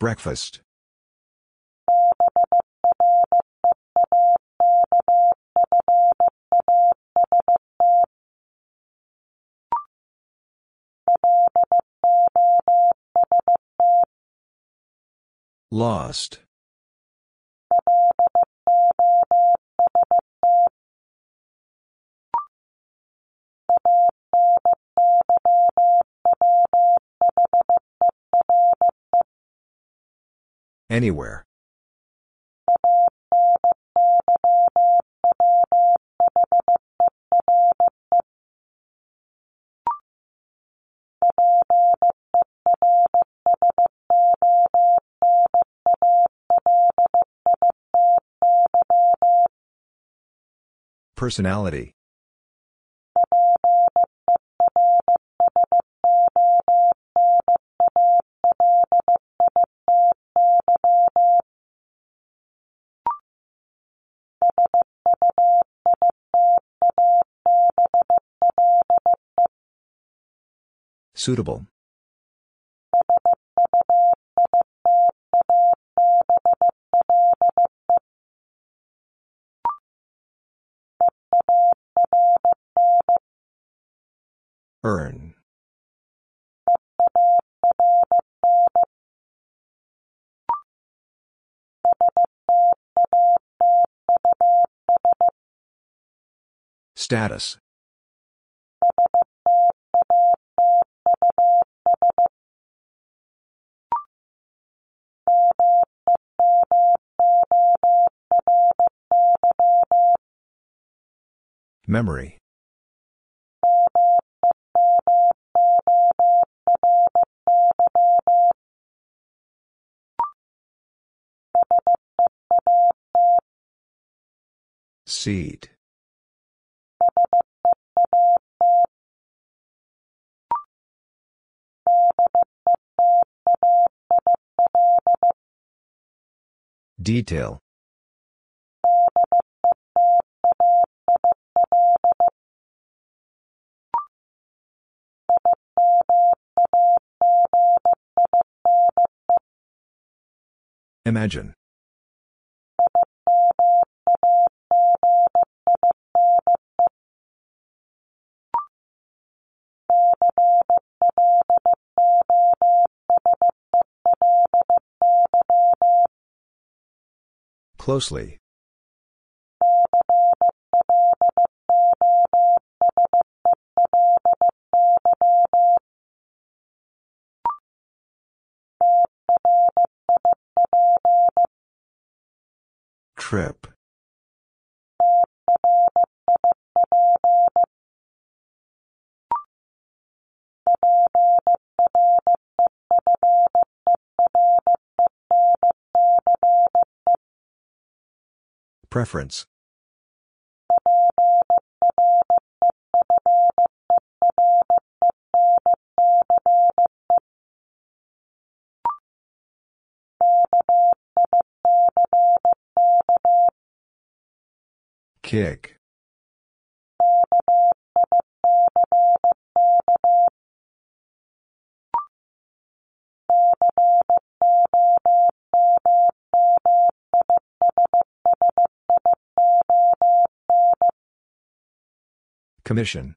Breakfast. Lost. Anywhere. Personality. Suitable. Earn. Status. Memory. Seat. Detail. Imagine. Closely. Trip. Preference. Kick. Commission.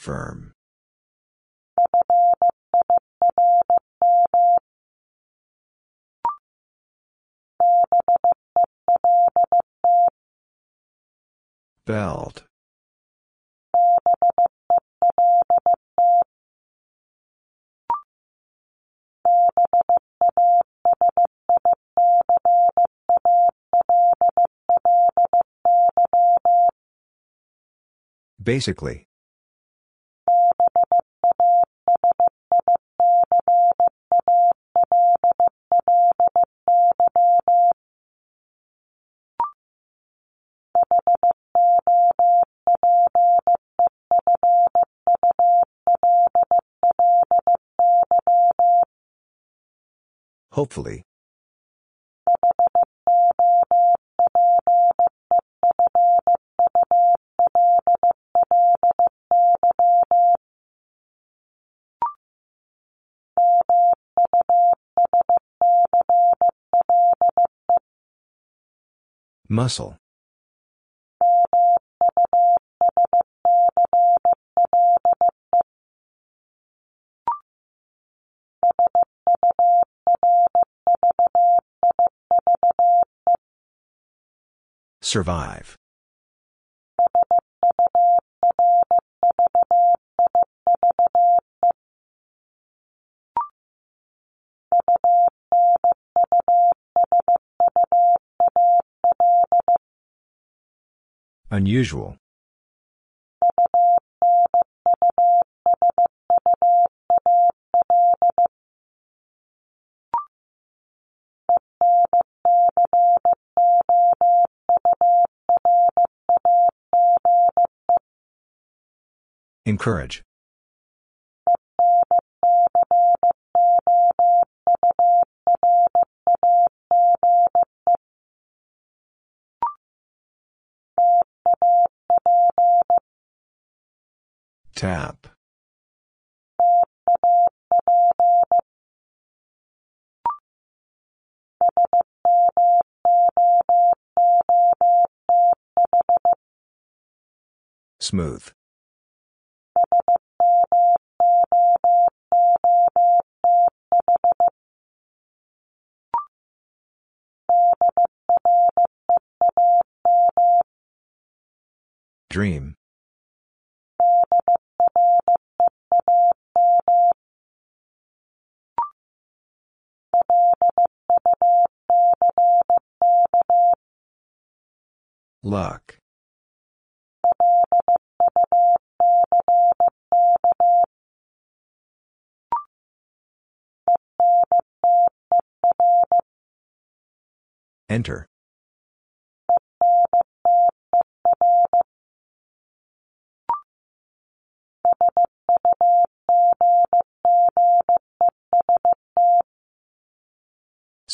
Firm. Belt. Basically. Hopefully. Muscle. Survive. Unusual. Encourage. Tap. Smooth. Dream. Luck. Enter.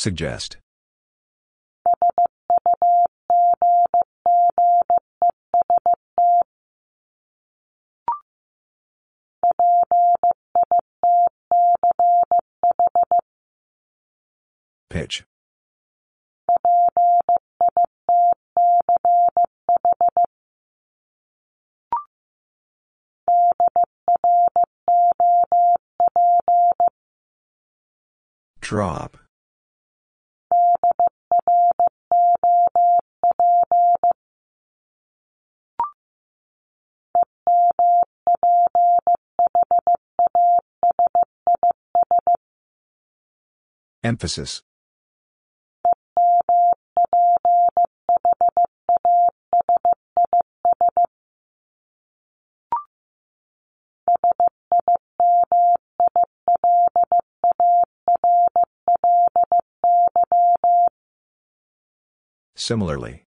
Suggest. Pitch. Drop. Emphasis. Similarly.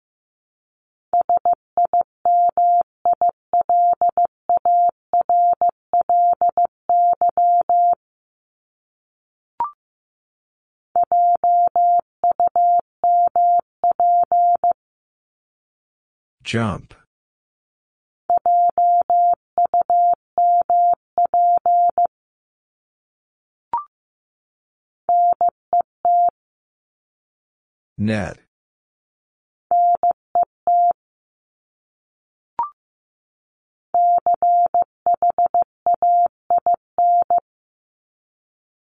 Jump. Net.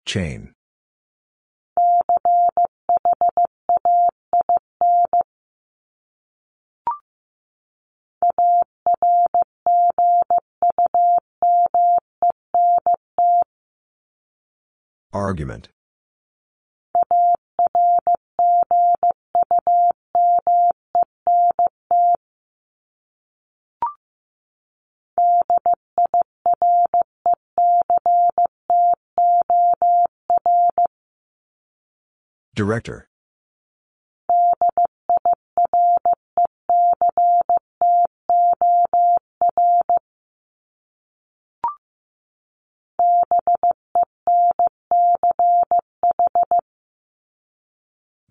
Chain. Argument. Director.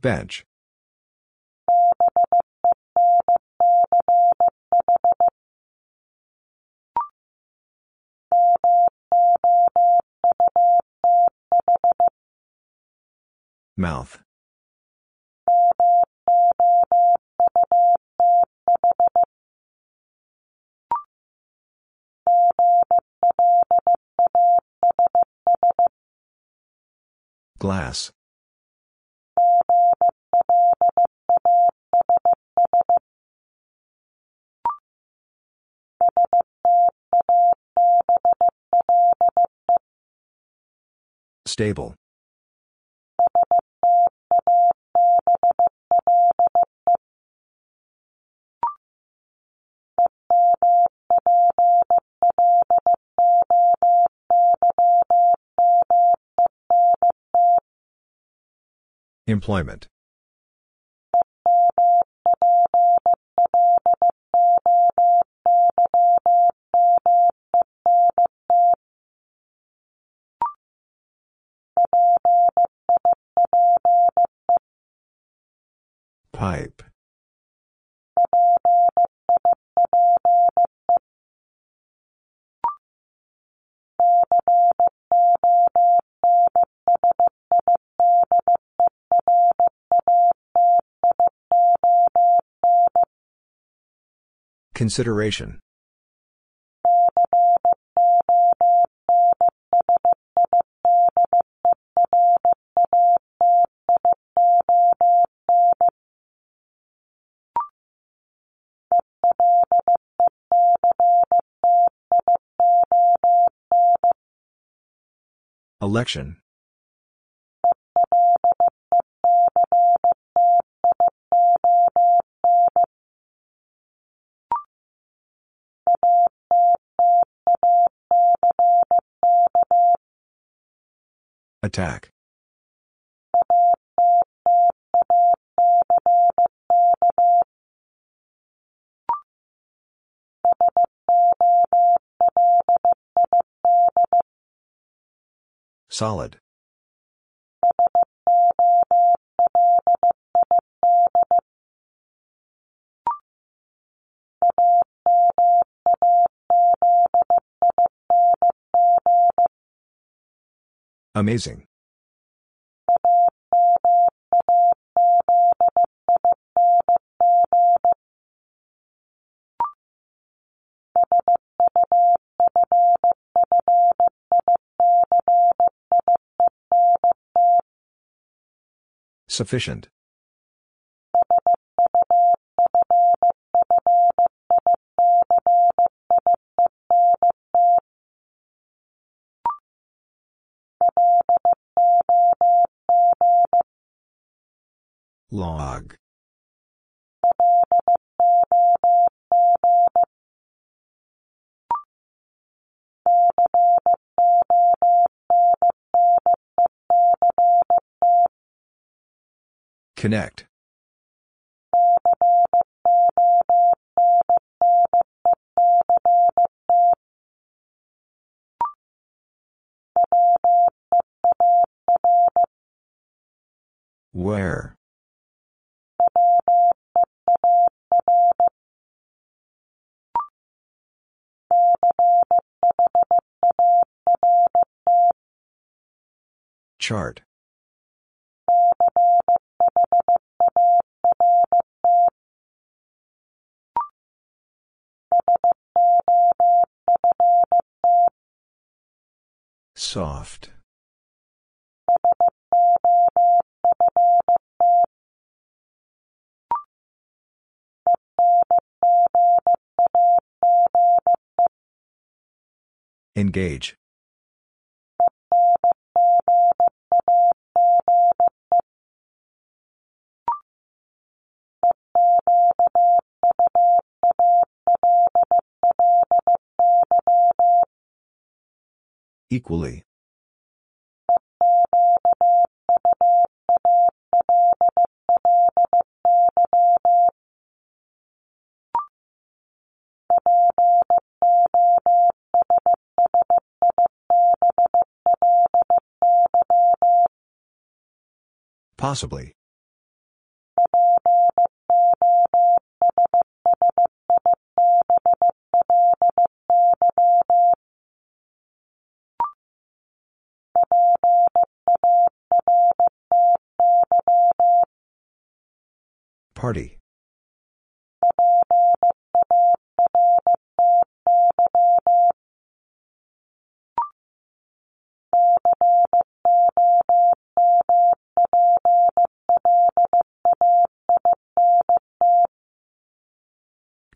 Bench. Mouth. Glass. Stable. Employment. Pipe. Consideration. Election. Attack. Solid. Amazing. Sufficient. Log. Connect. Where? Chart. Soft. Engage. Equally. Possibly. Party.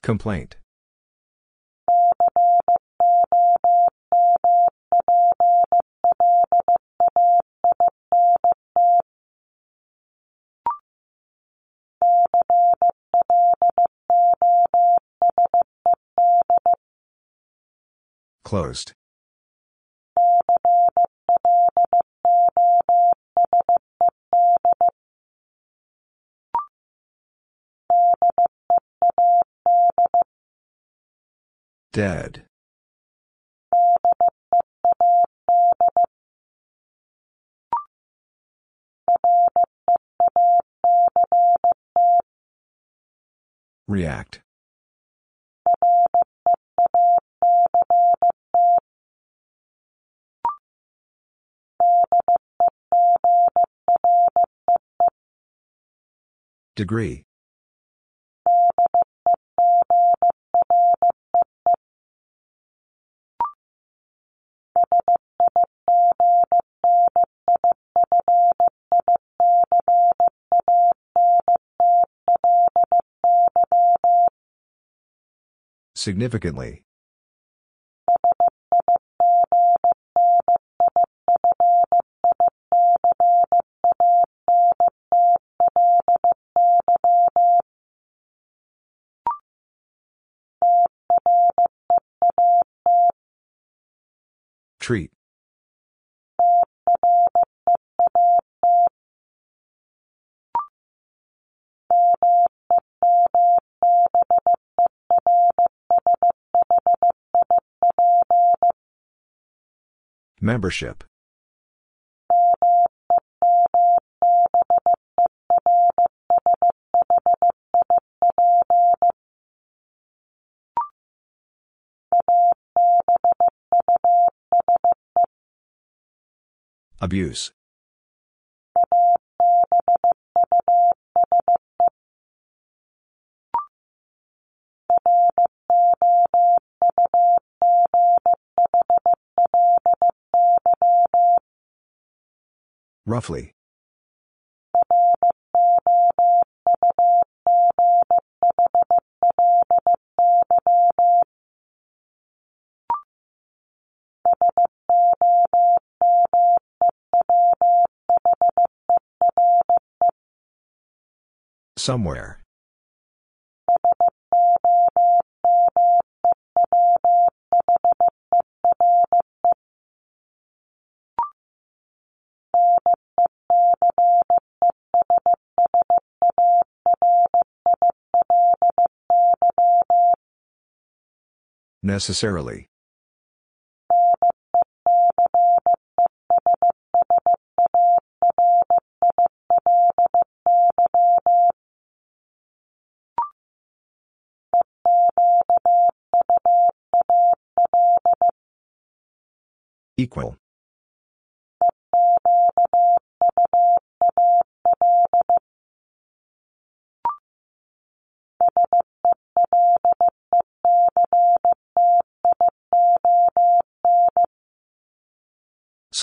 Complaint. Closed. Dead. React. Degree. Significantly. Treat. Membership. Abuse. Roughly. Somewhere. Necessarily.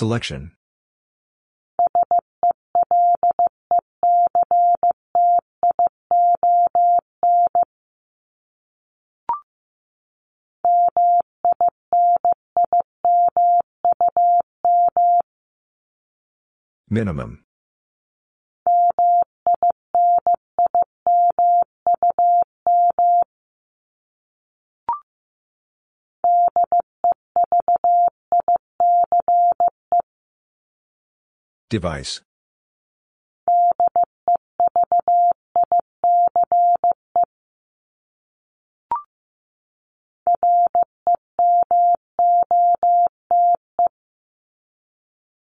Selection. Minimum. Device.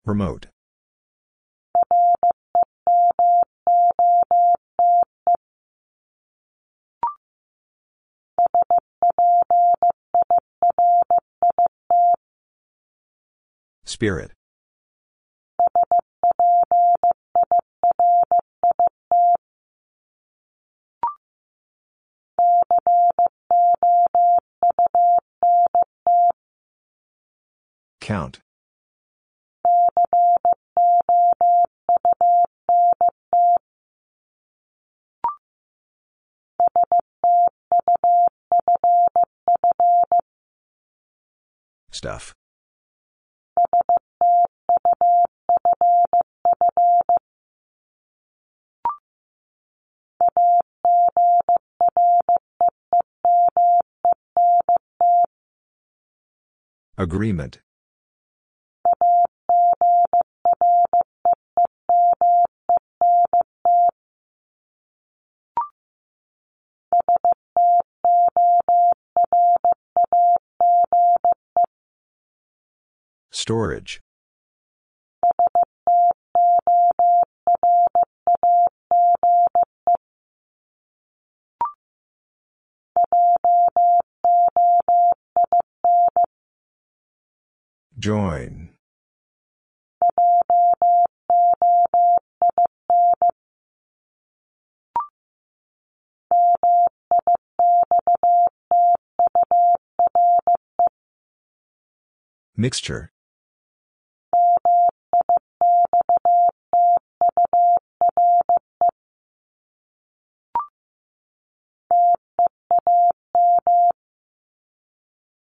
Remote. Spirit. Count. Stuff. Agreement. Storage. Join. Mixture.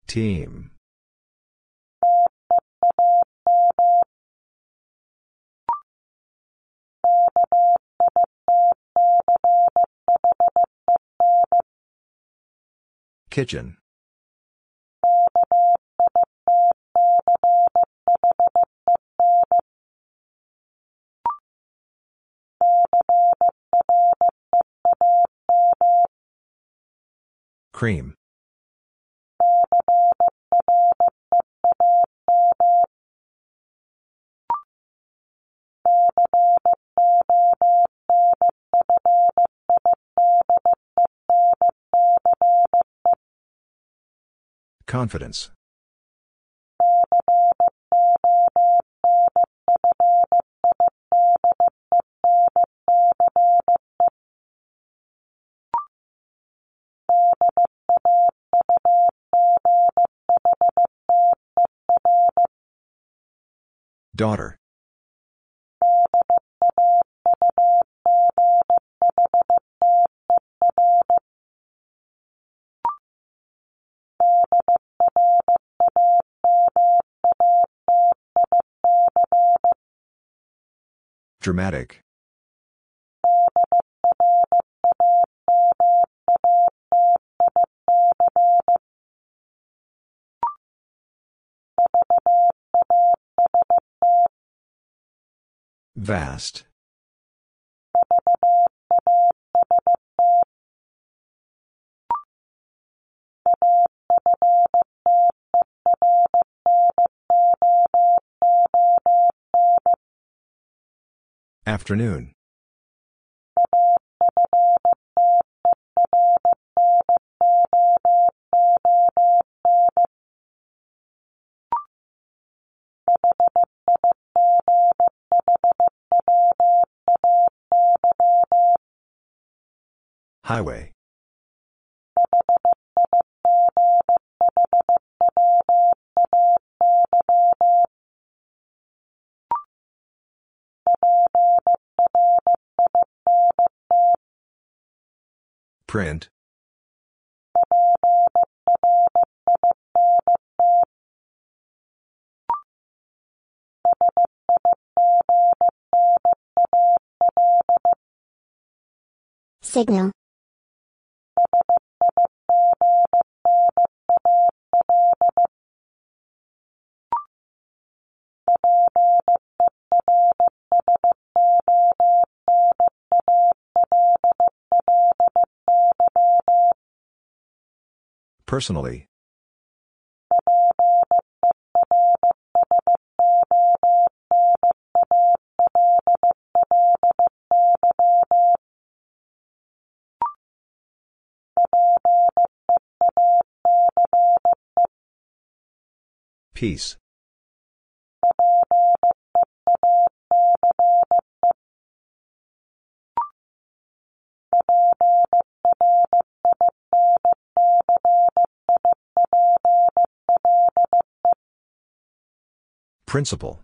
Team. Kitchen. Cream. Confidence. Daughter. Dramatic. Vast. Afternoon. Highway. Print. Signal. Personally. Peace. Principle.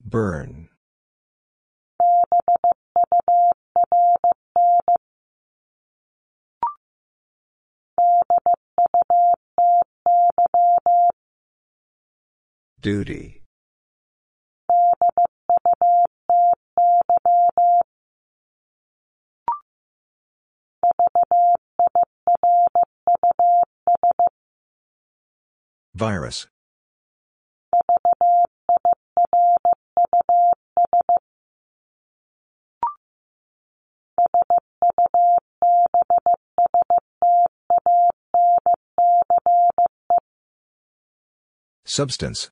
Burn. Duty. Virus. Substance.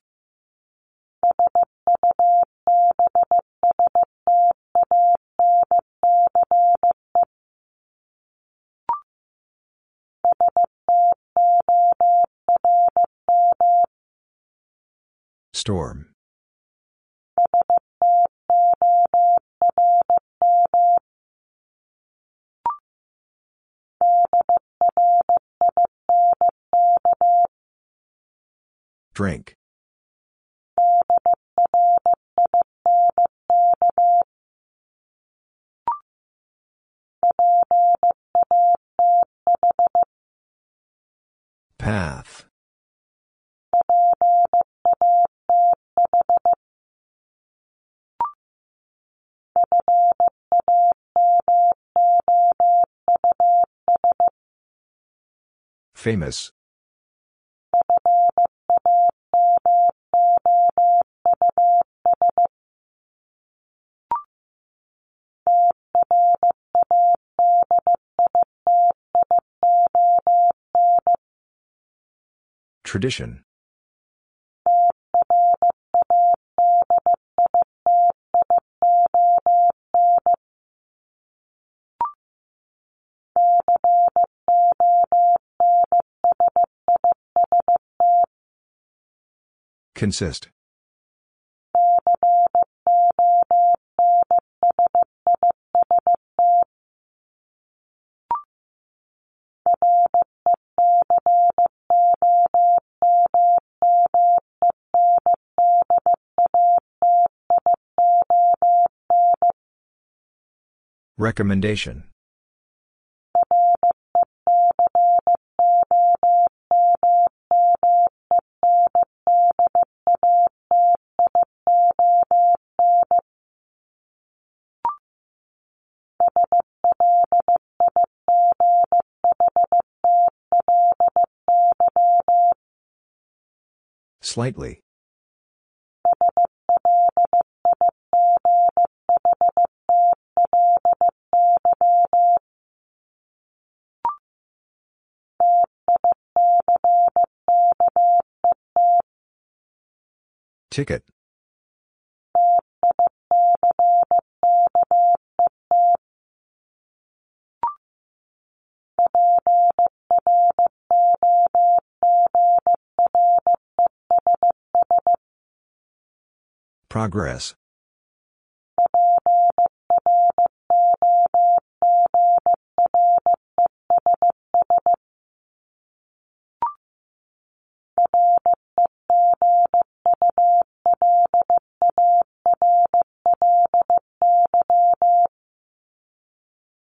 Storm. Drink. Path. Famous. Tradition. Consist. Recommendation. Slightly. Ticket. Progress.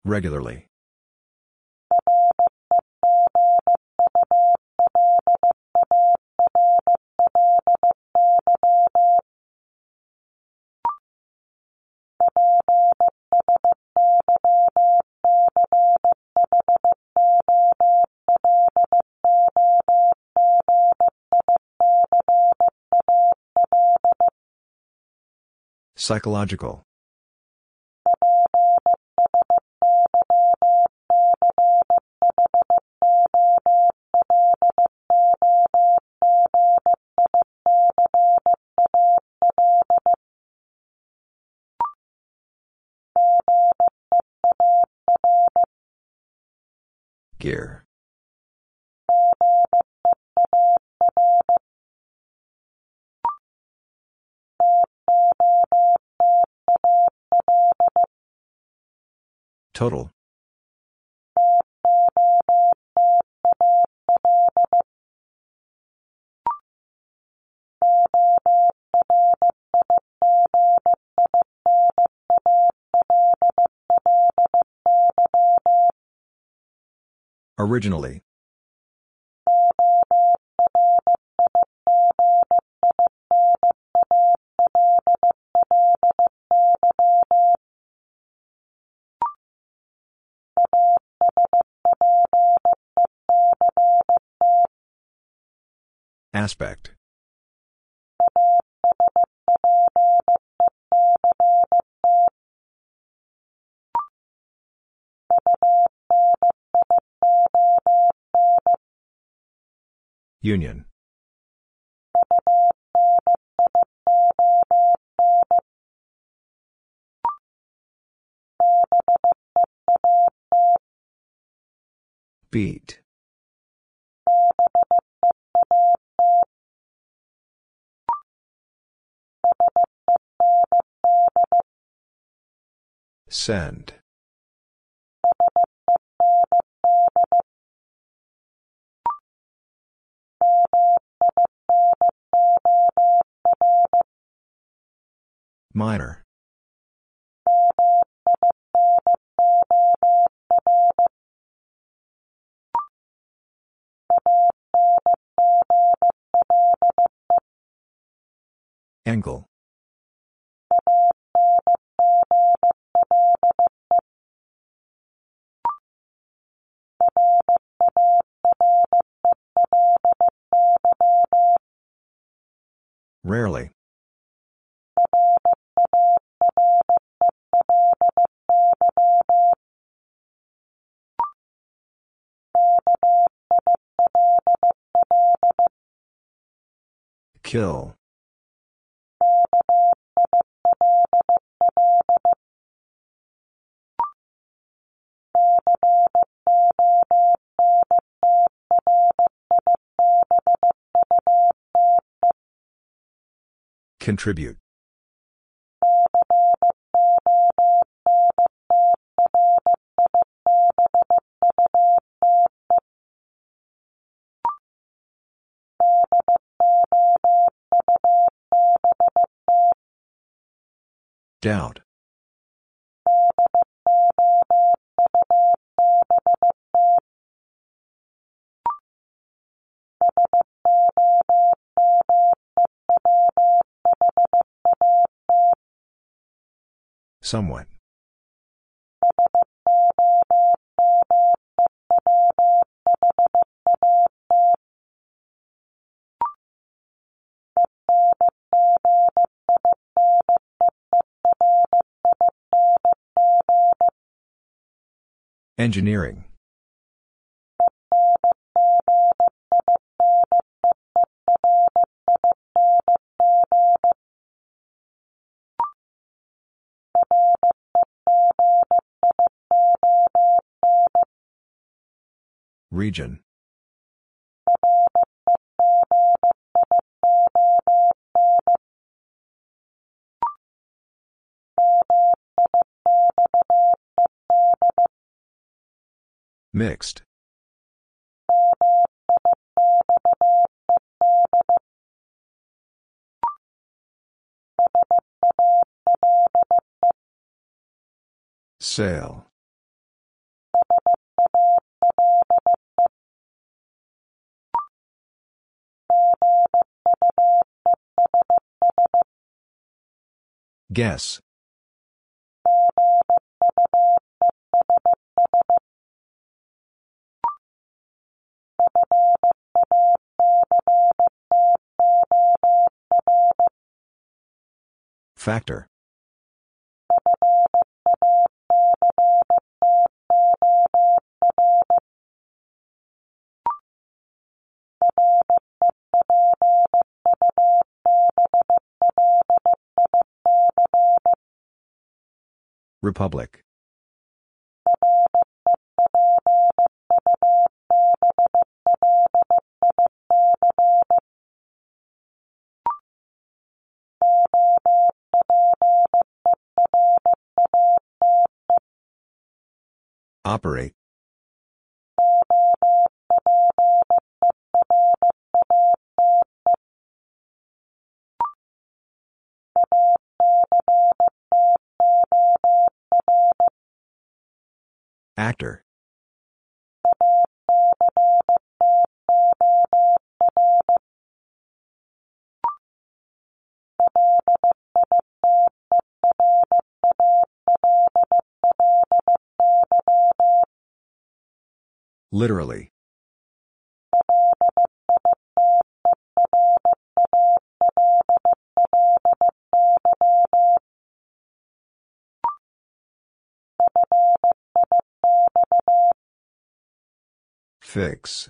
Regularly. Psychological. Total. Originally. Aspect. Union. Beat. Send. Minor. Angle. Rarely. Kill. Contribute. Doubt. Somewhat. Engineering. Region. Mixed. Sail. Guess. Factor. Republic. Operate. Actor. Literally. Fix.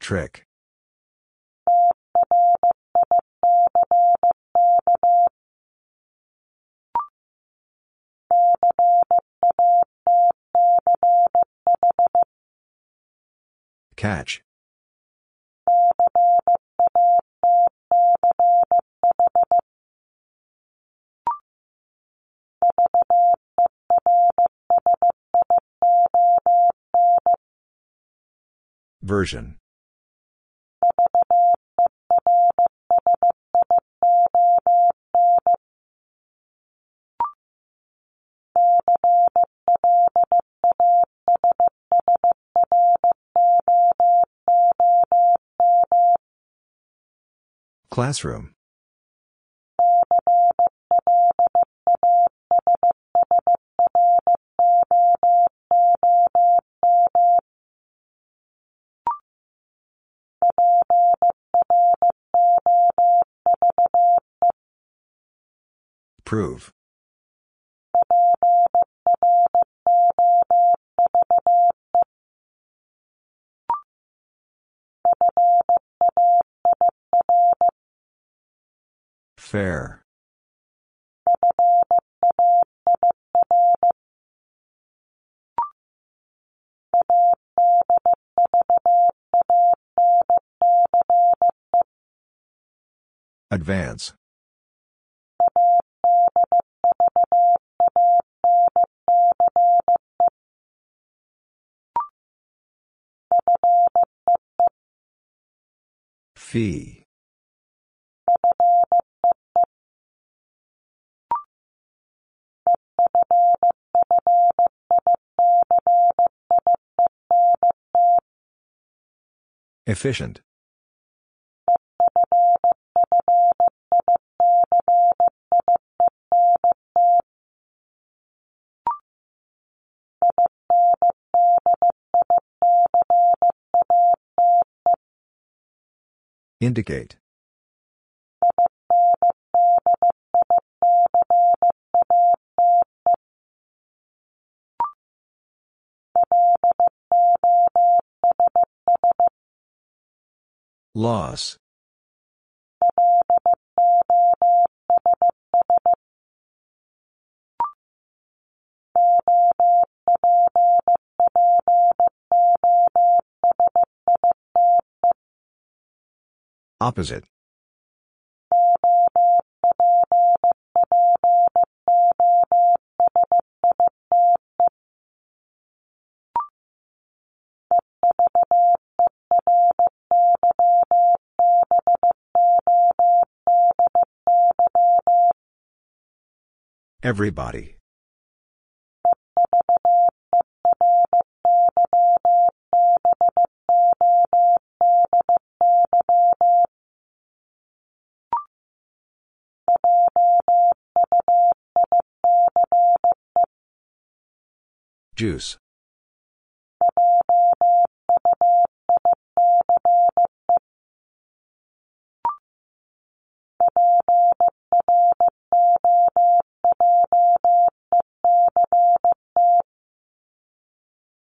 Trick. Catch. Version. Classroom. Prove. Fair. Advance. Fee. Efficient. Indicate. Loss. Opposite. Everybody. Juice.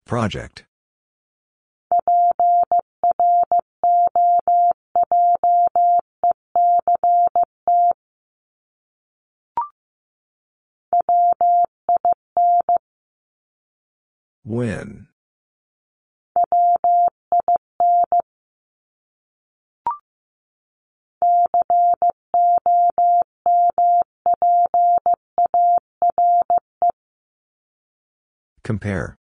Project. Win. Compare.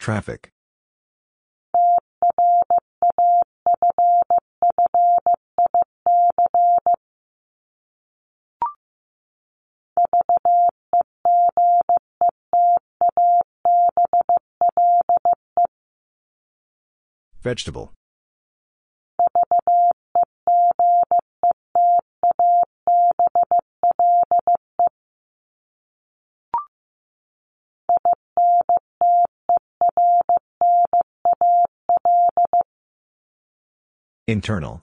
Traffic. Vegetable. Internal.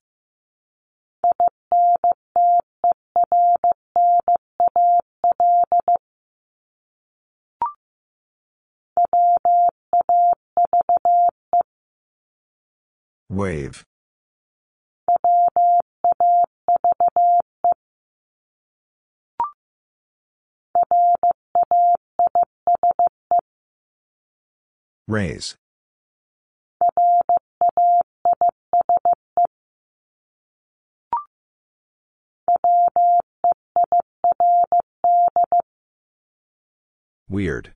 Wave. Raise. Weird.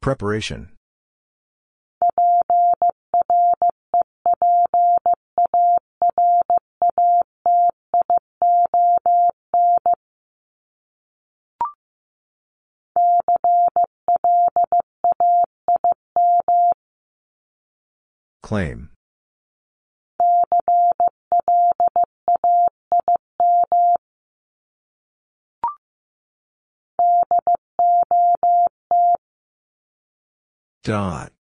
Preparation. Claim. Dot.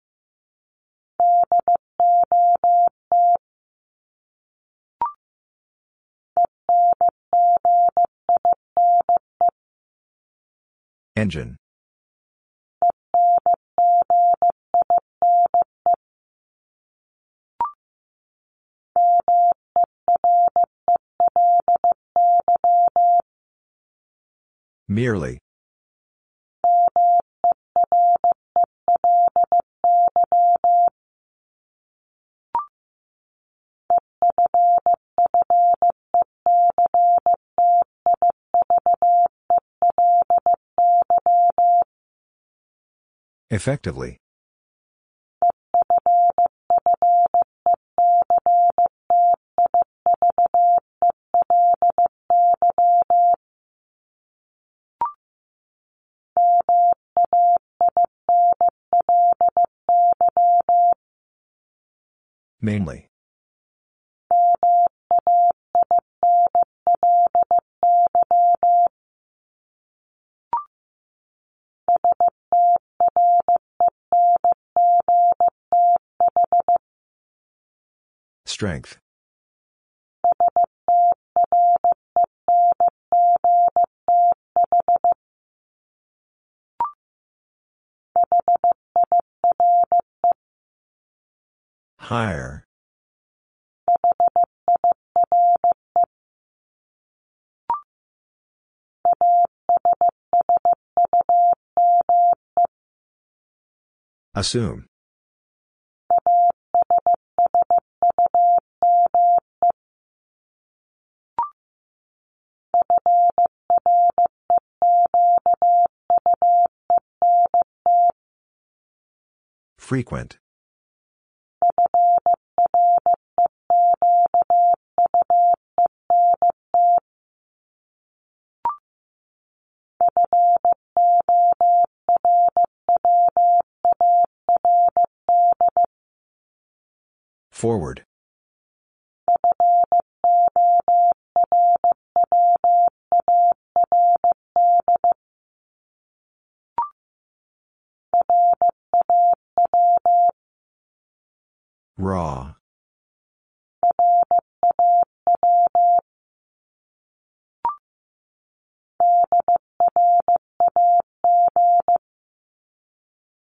Engine. Merely. Effectively. Mainly. Strength. Higher. Assume. Frequent. Forward. Raw.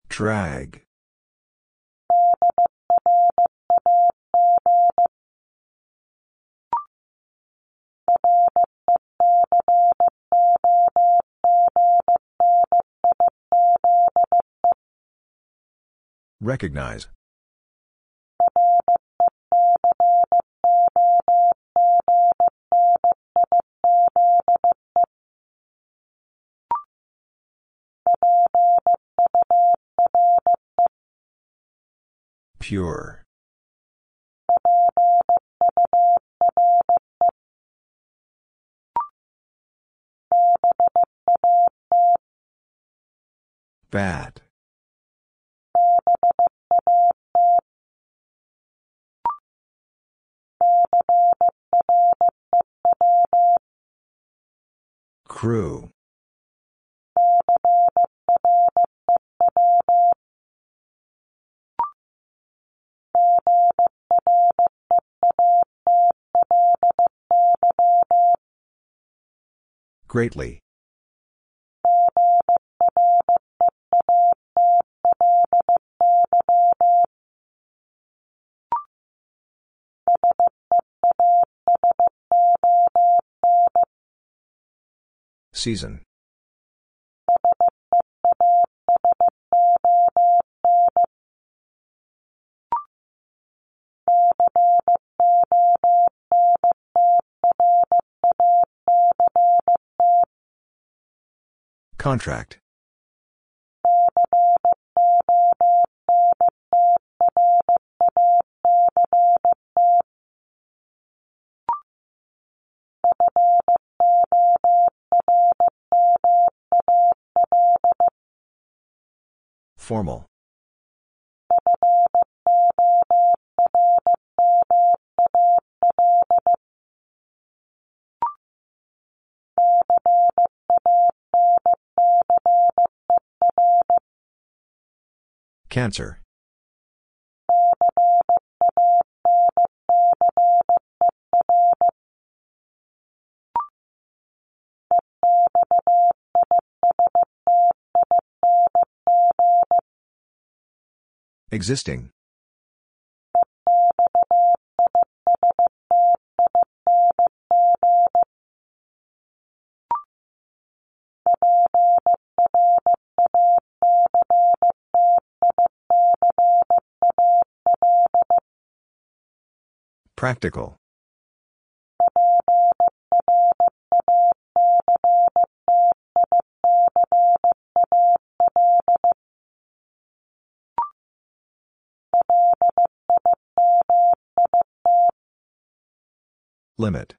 Drag. Recognize. Pure. Bad. Crew. Greatly. Season. Contract. Formal. Cancer. Existing. Practical. Limit.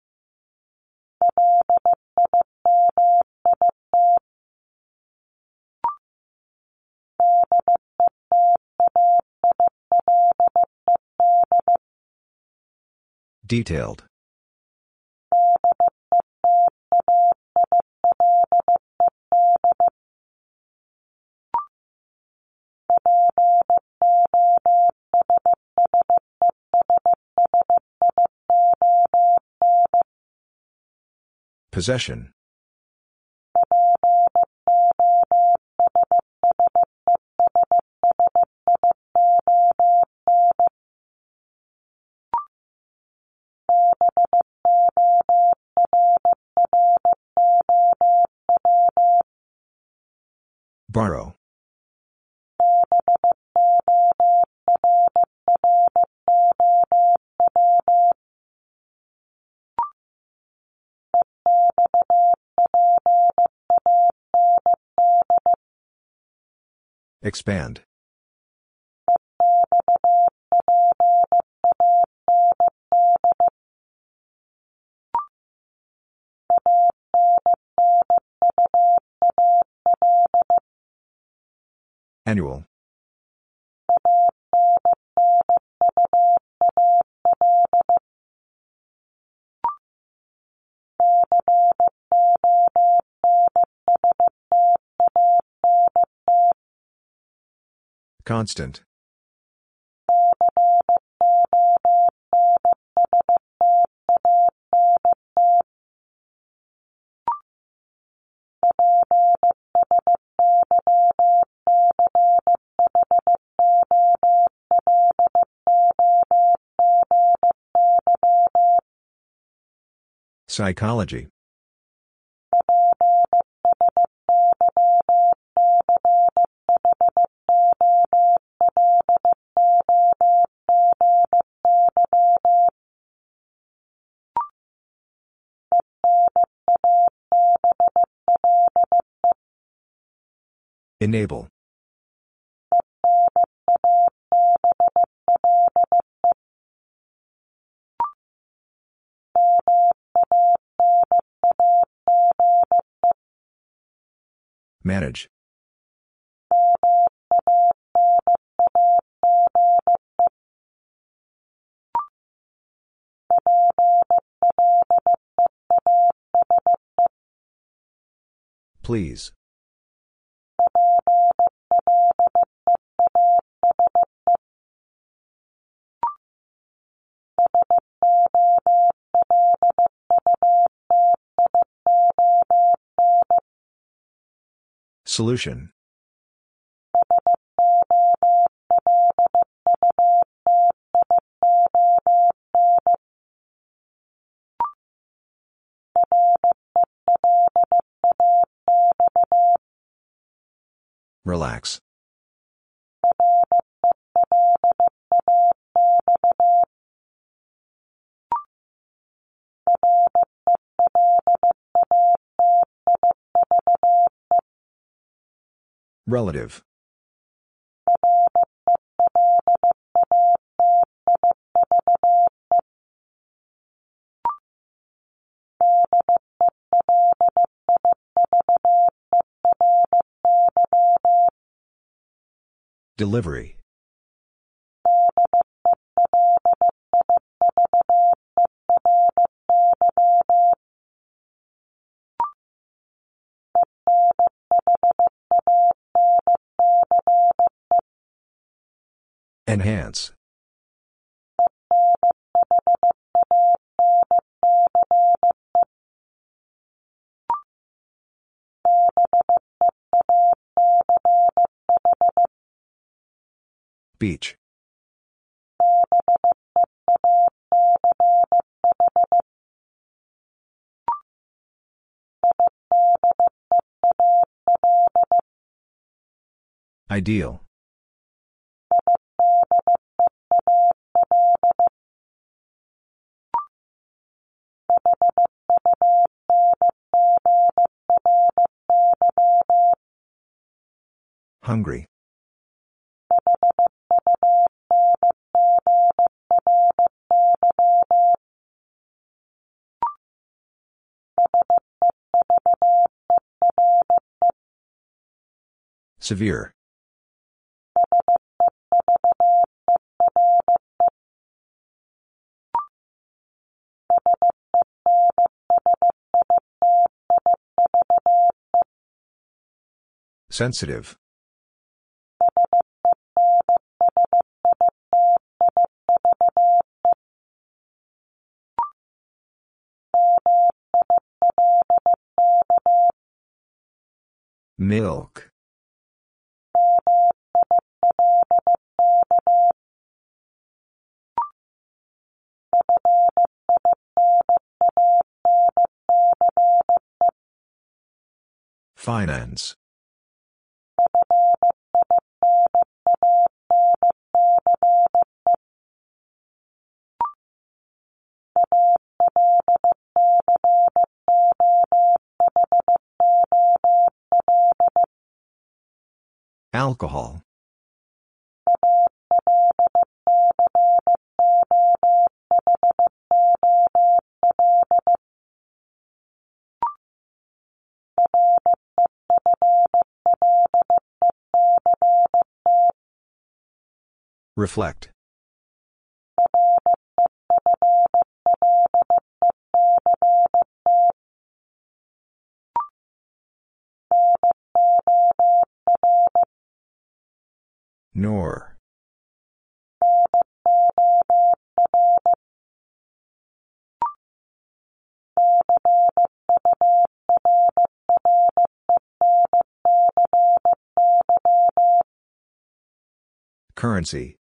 Detailed. Possession. Borrow. Expand. Annual. Constant. Psychology. Enable. Manage. Please. Solution. Relax. Relative. Delivery. Enhance. Beach. Ideal. Hungry. Severe. Sensitive. Milk. Finance. Alcohol. Reflect. Nor. Currency.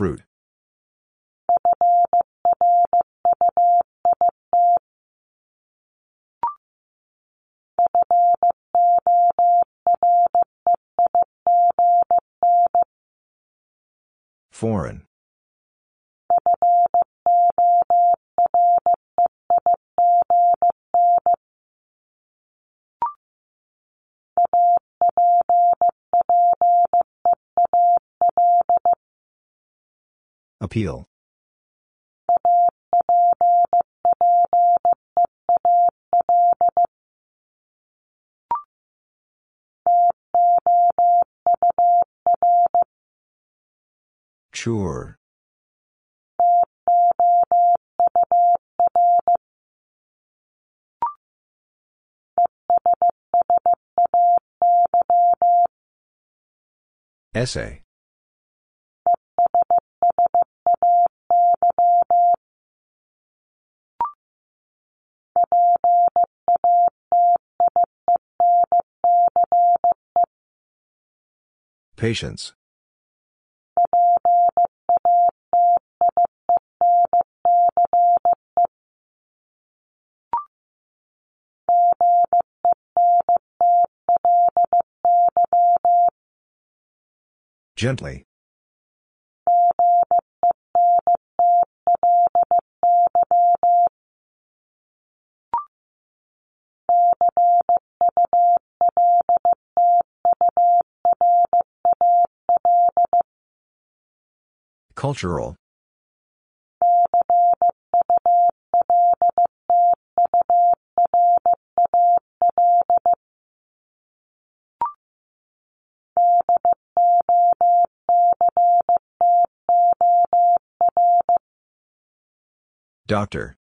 Fruit. Foreign. Appeal. Chore. Essay. Patience. Gently. Cultural. Doctor.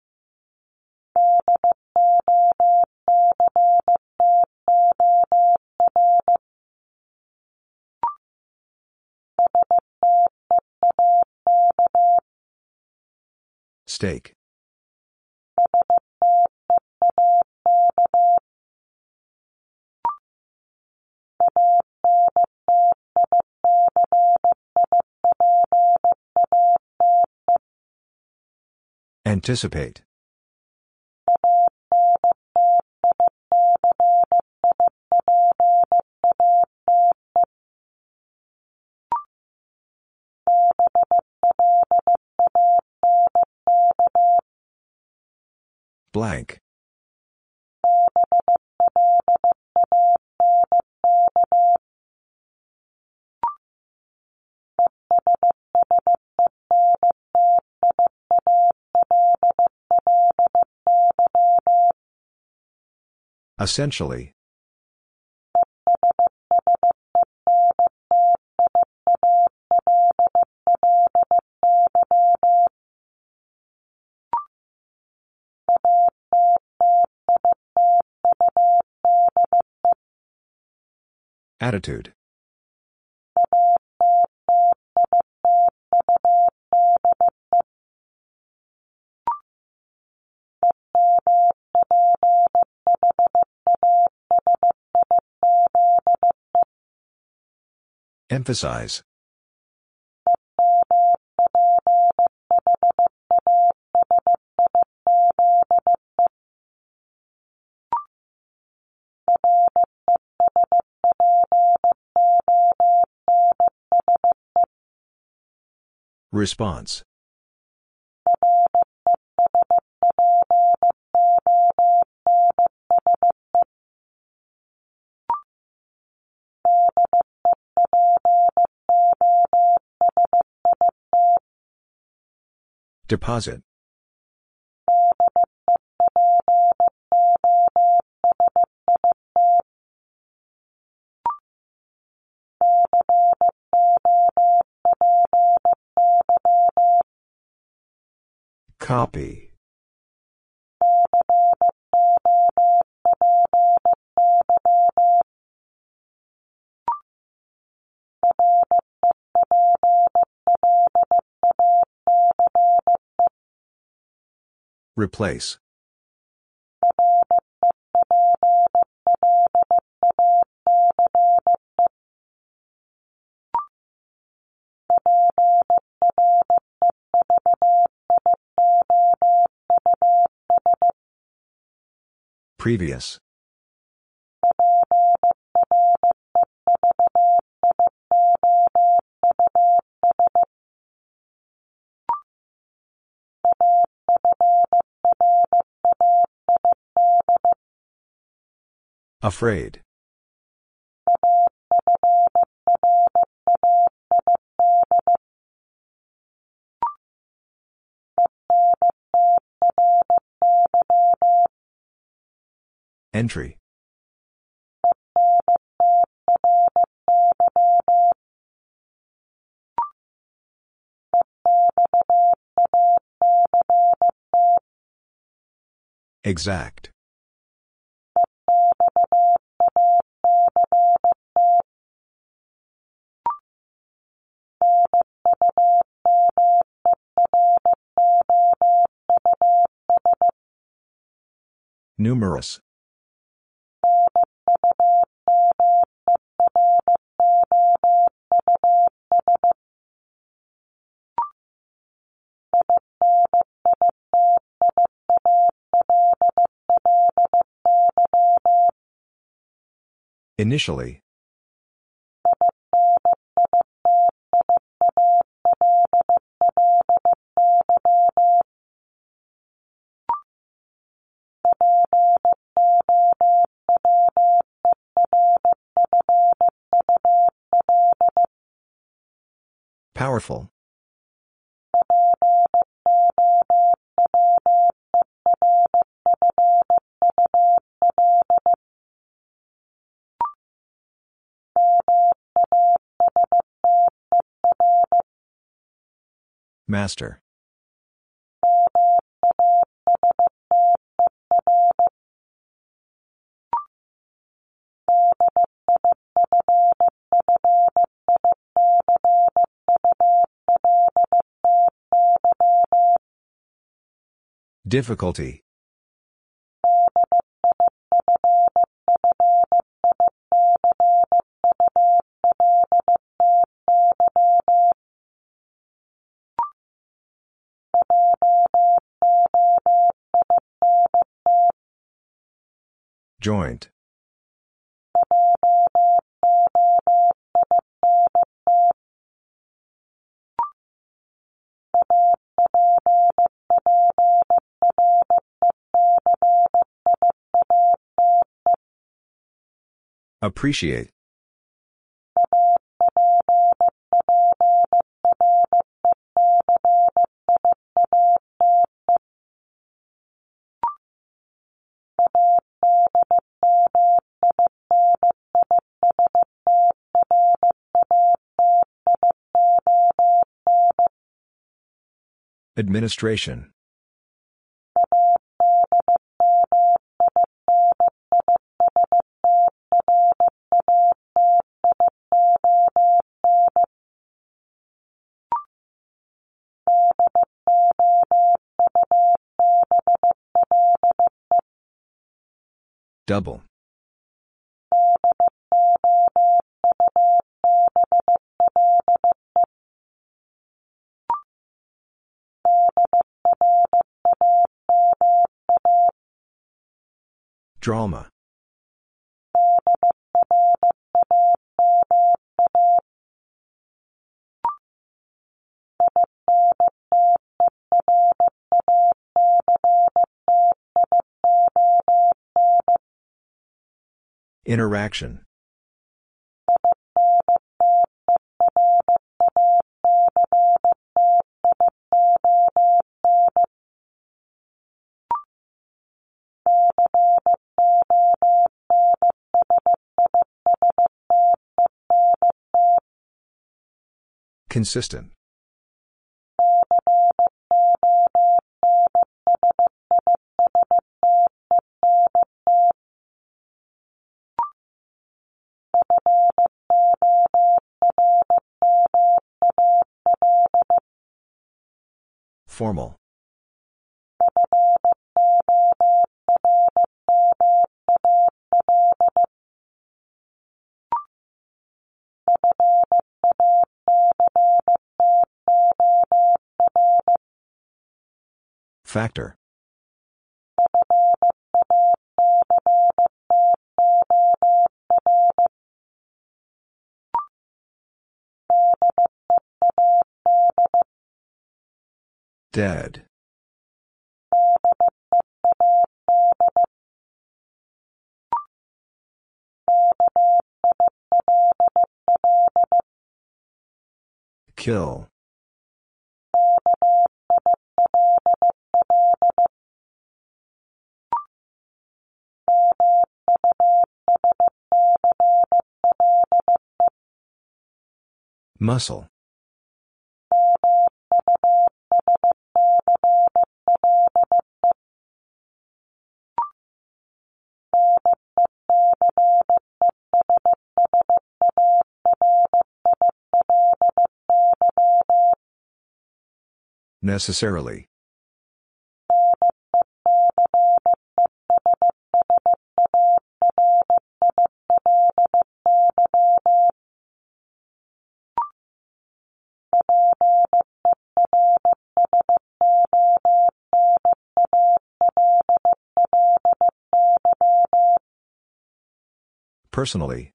Steak. Anticipate. Essentially. Attitude. Emphasize. Response. Deposit. Copy. Replace. Previous. Afraid. Entry. Exact. Numerous. Initially. Powerful. Master. Difficulty. Joint. Appreciate. Administration. Double. Drama. Interaction. Consistent. Formal. Factor. Dead. Kill. Muscle. Necessarily. Personally.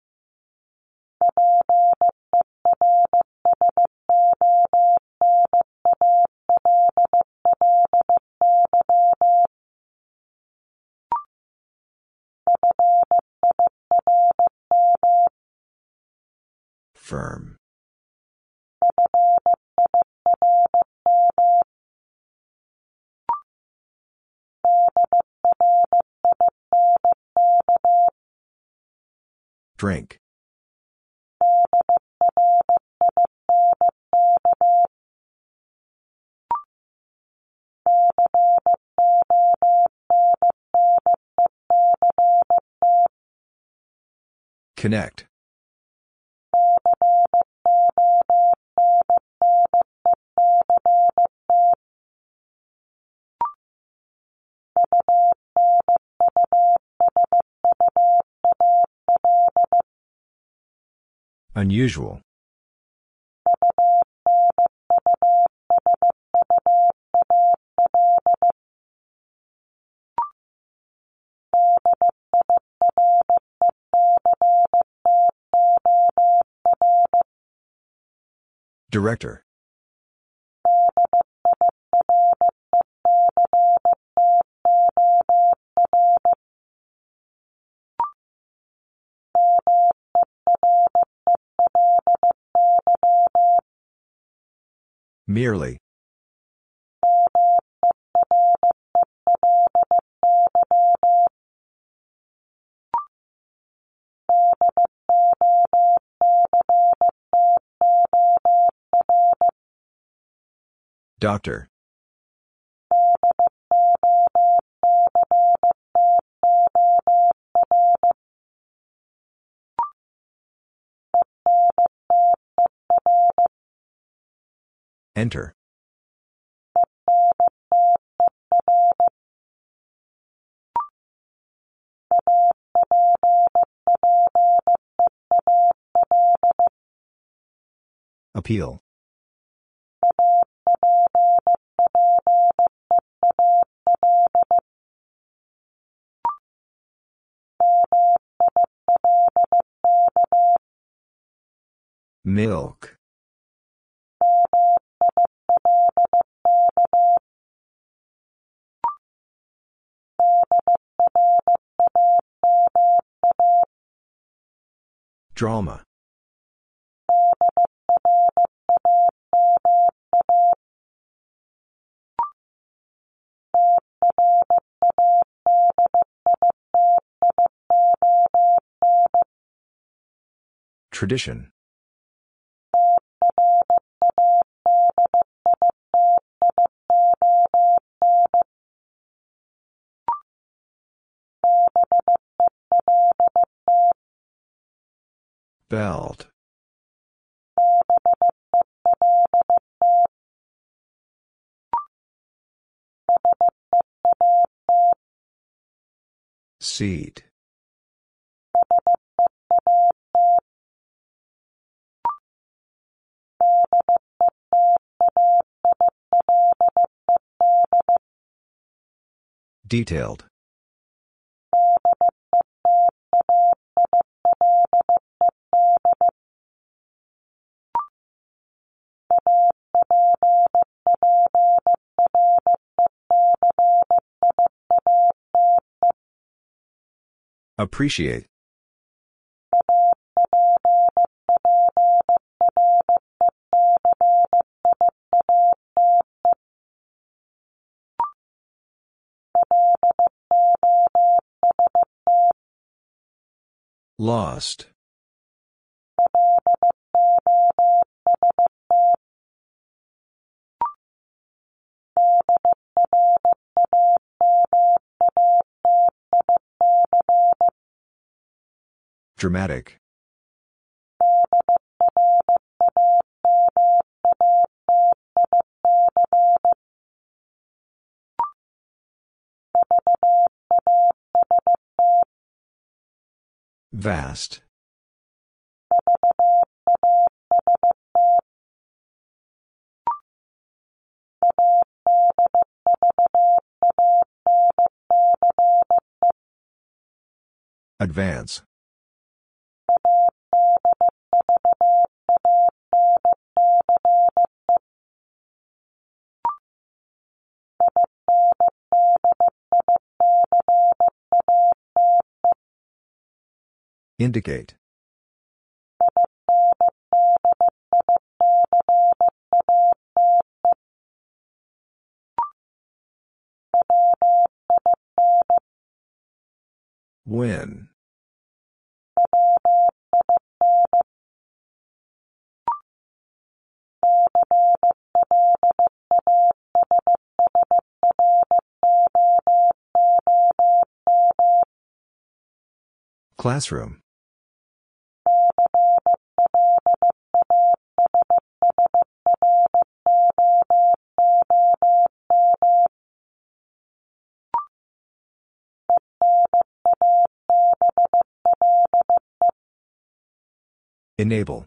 Drink. Connect. Unusual. Director. Merely. Doctor. Enter. Appeal. Milk. Drama. Tradition. Belt. Seat. Detailed. Appreciate. Lost. Dramatic. Vast. Advance. Indicate. When. Classroom. Enable.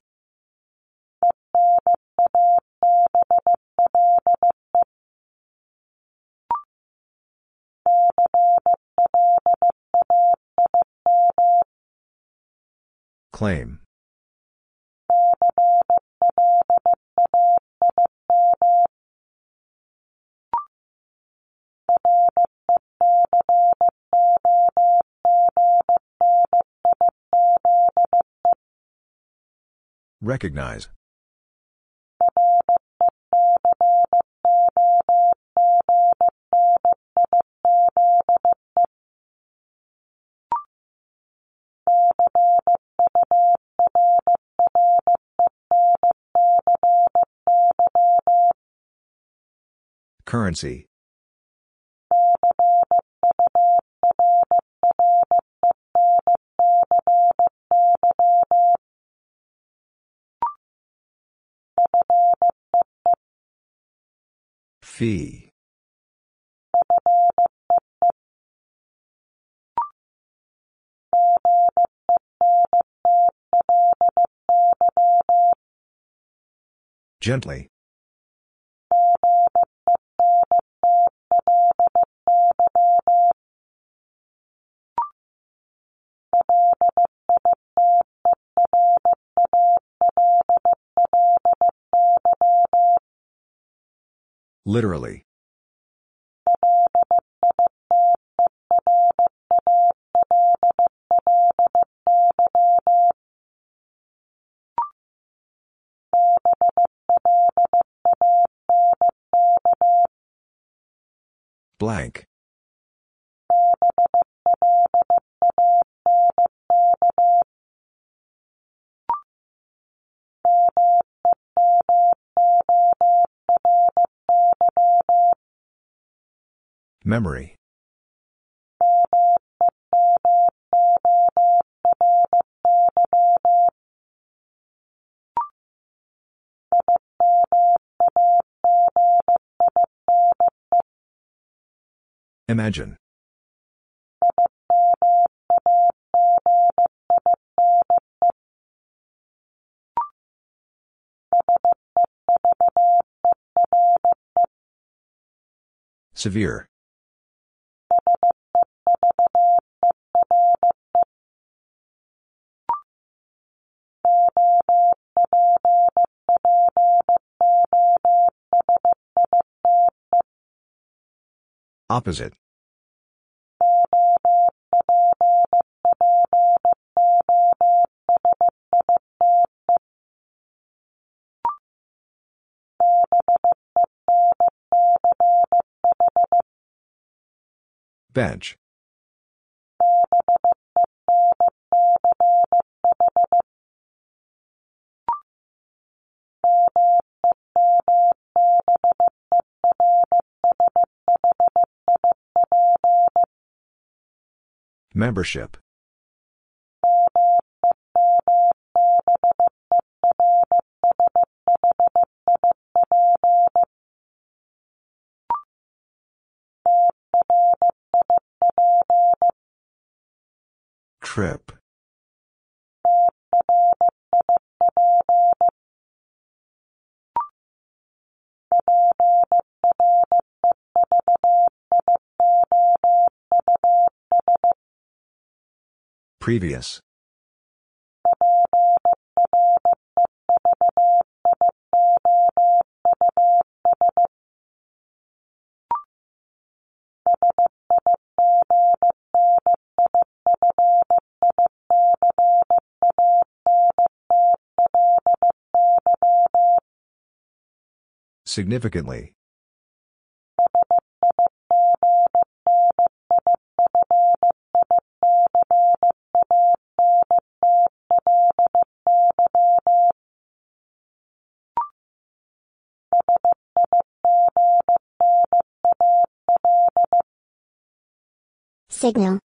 Claim. Recognize. Currency. Fee. Gently. Literally. Blank. Memory. Imagine. Severe. Opposite. Bench. Membership. Trip. Previous. Significantly. Signal.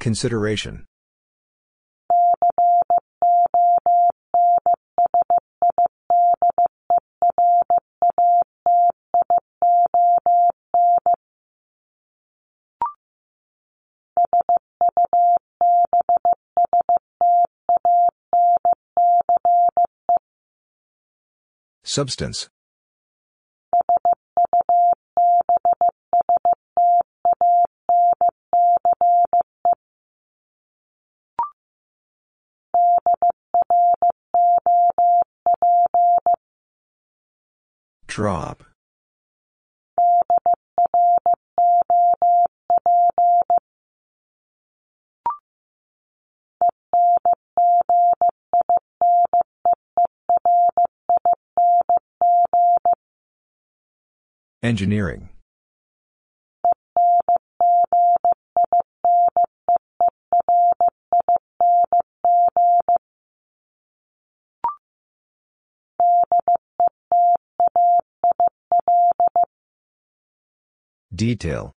Consideration. Substance. Drop. Engineering. Detail.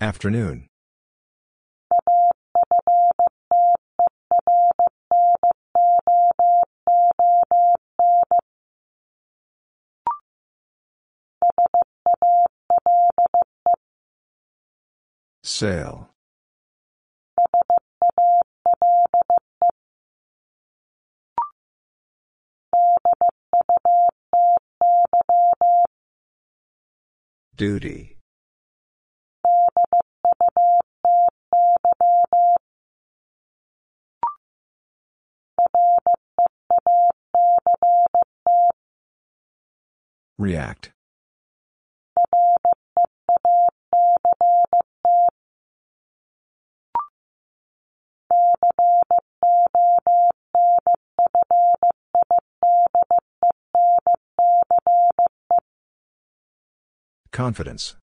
Afternoon. Sail. Duty. React. Confidence.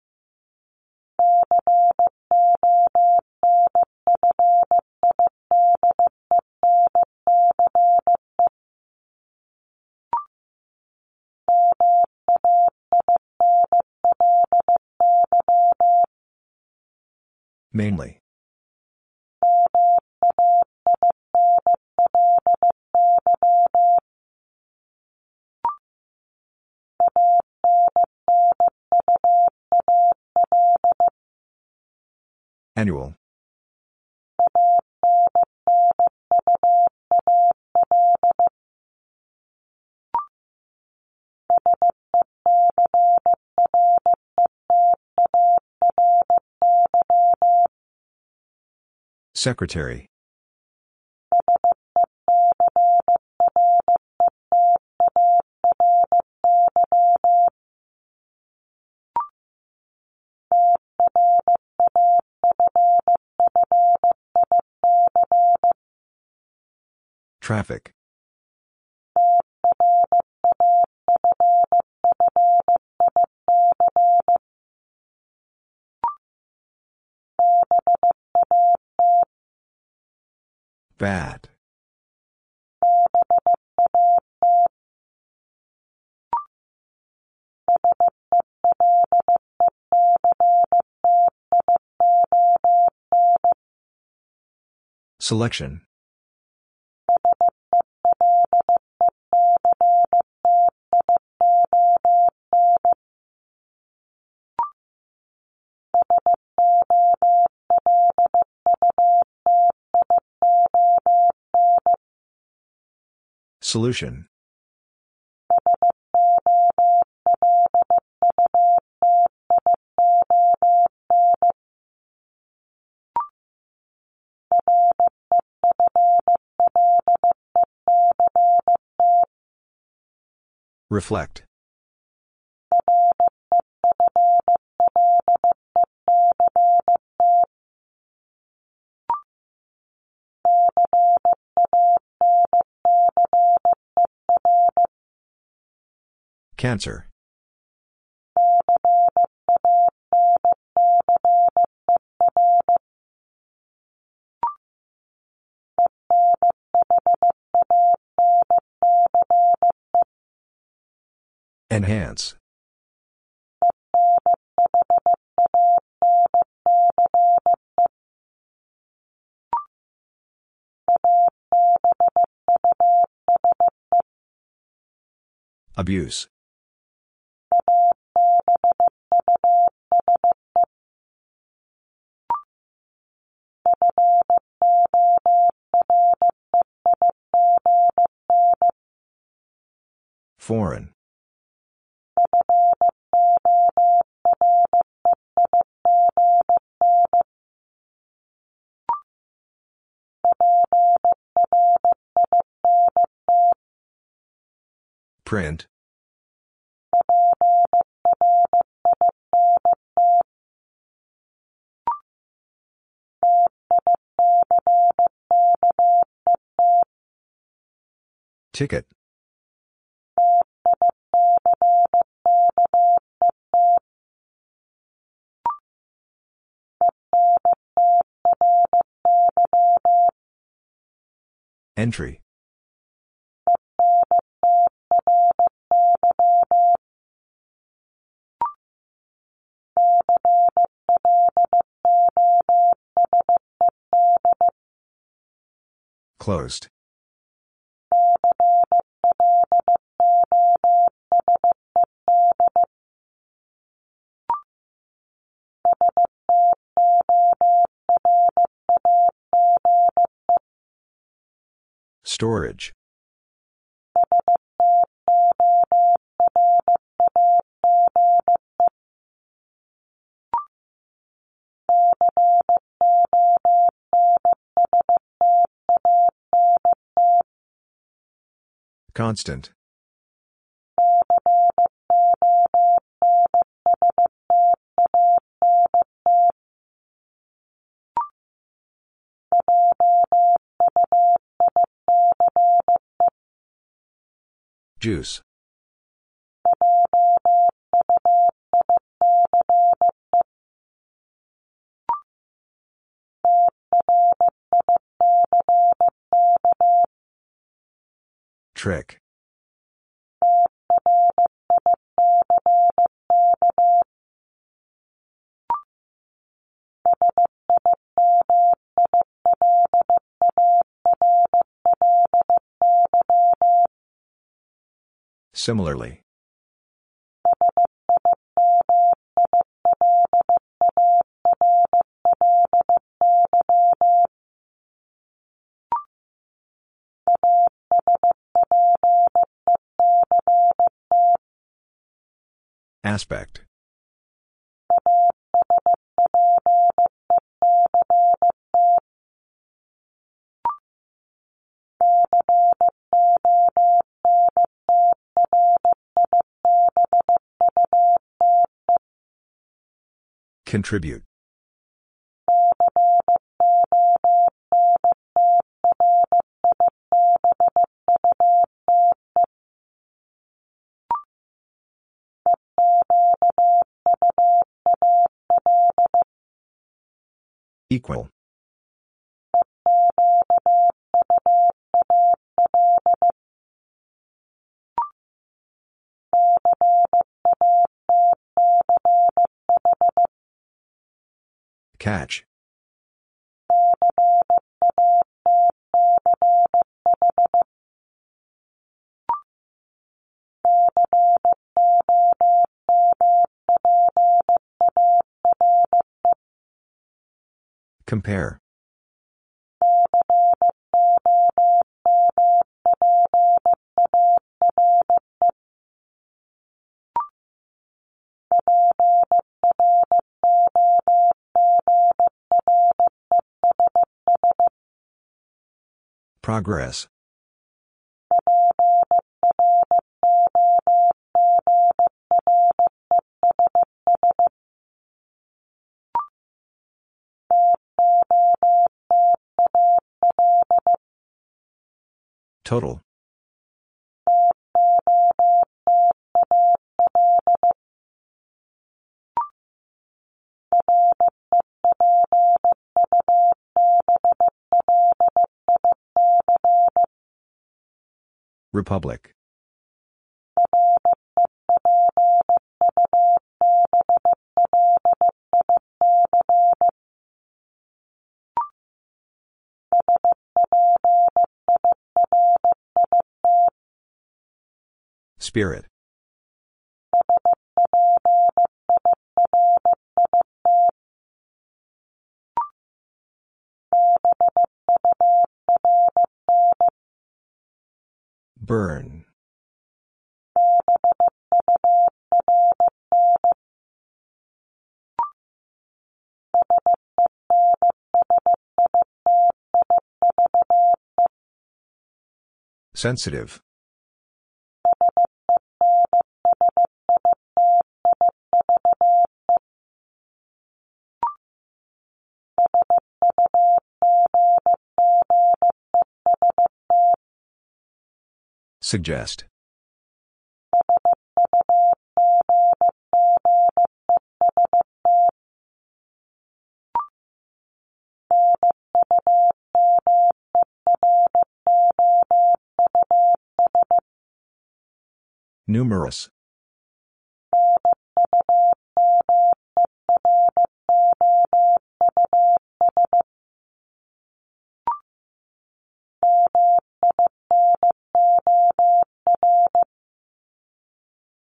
Mainly. Annual. Secretary. Traffic. Bad. Selection. Solution. Reflect. Cancer. Enhance. Abuse. Foreign. Print. Ticket. Entry. Closed. Storage. Constant. Juice. Trick. Similarly. Aspect. Contribute. Equal. Catch. Compare. Progress. Total. Republic. Spirit. Burn. Sensitive. Suggest. Numerous.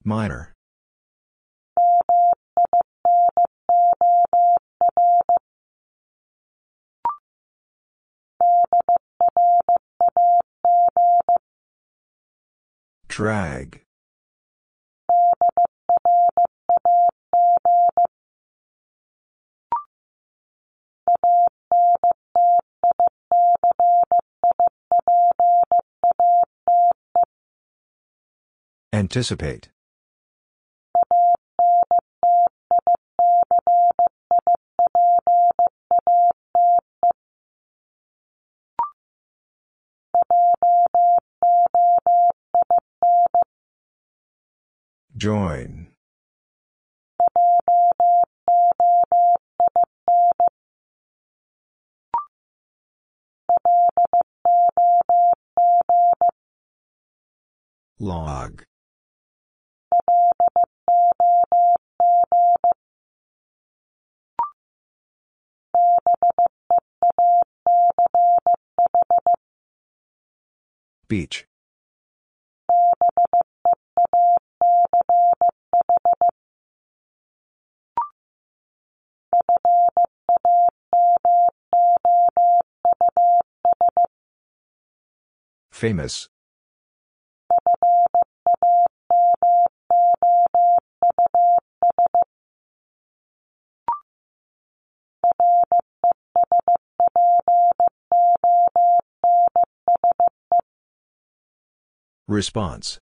Minor. Drag. Anticipate. Join. Log. Beach. Famous. Response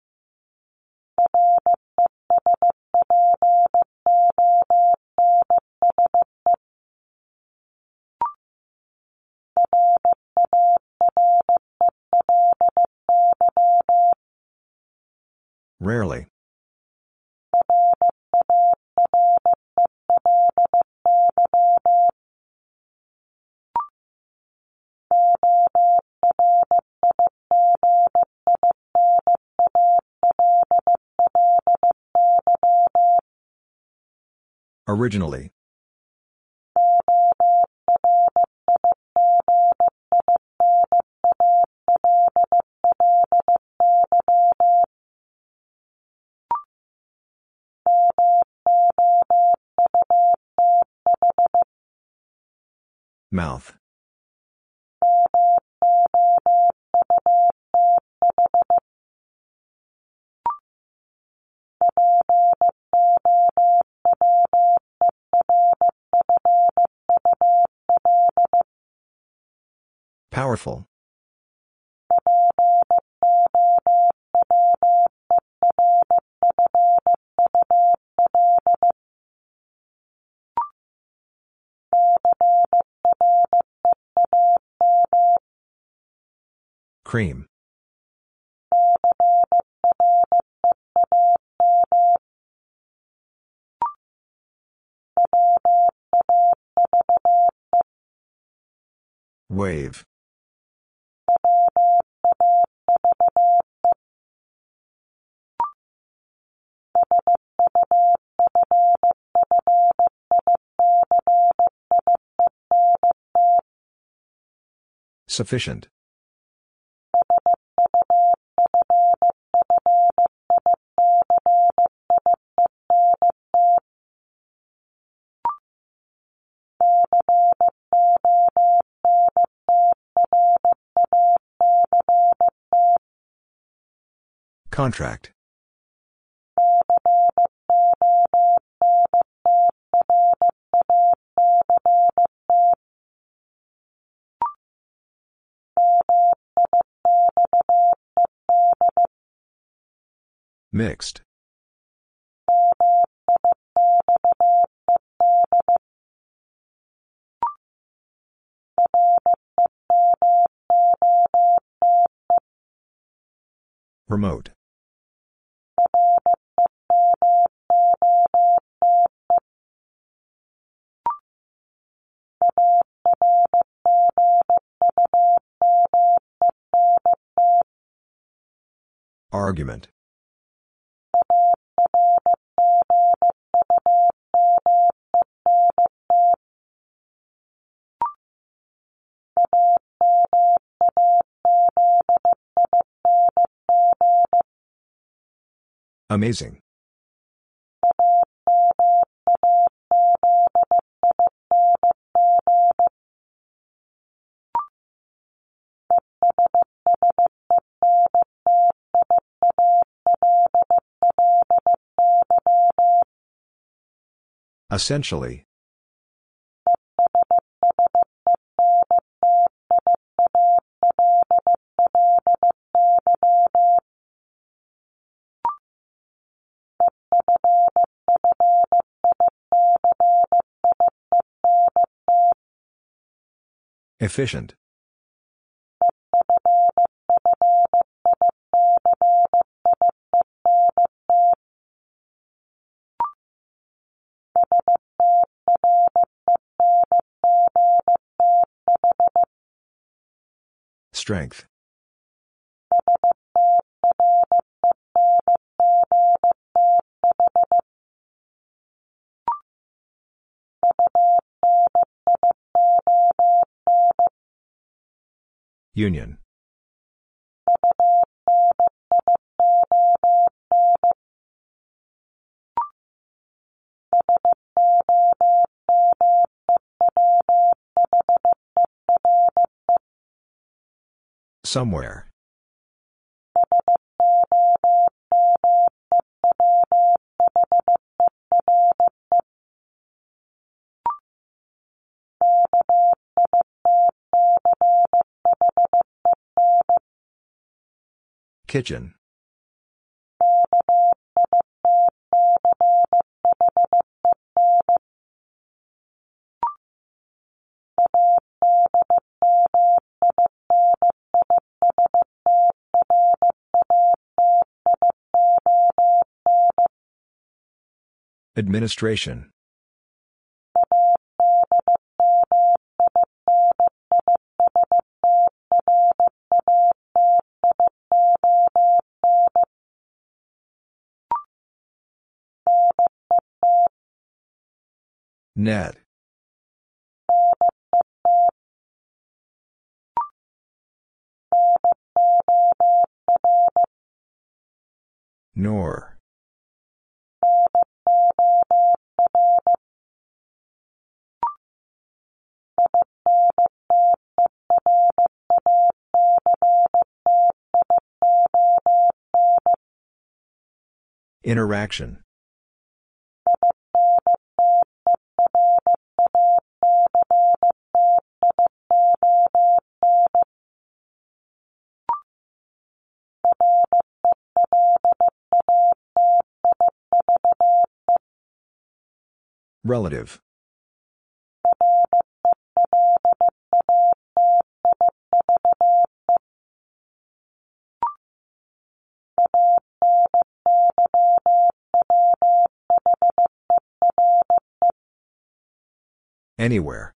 Rarely. Originally. Mouth. Powerful. Cream. Wave. Sufficient. Contract. Mixed. Remote. Argument. Amazing. Essentially. Efficient. Strength. Union. Somewhere. Kitchen. Administration. Net. Nor. Interaction. Relative. Anywhere.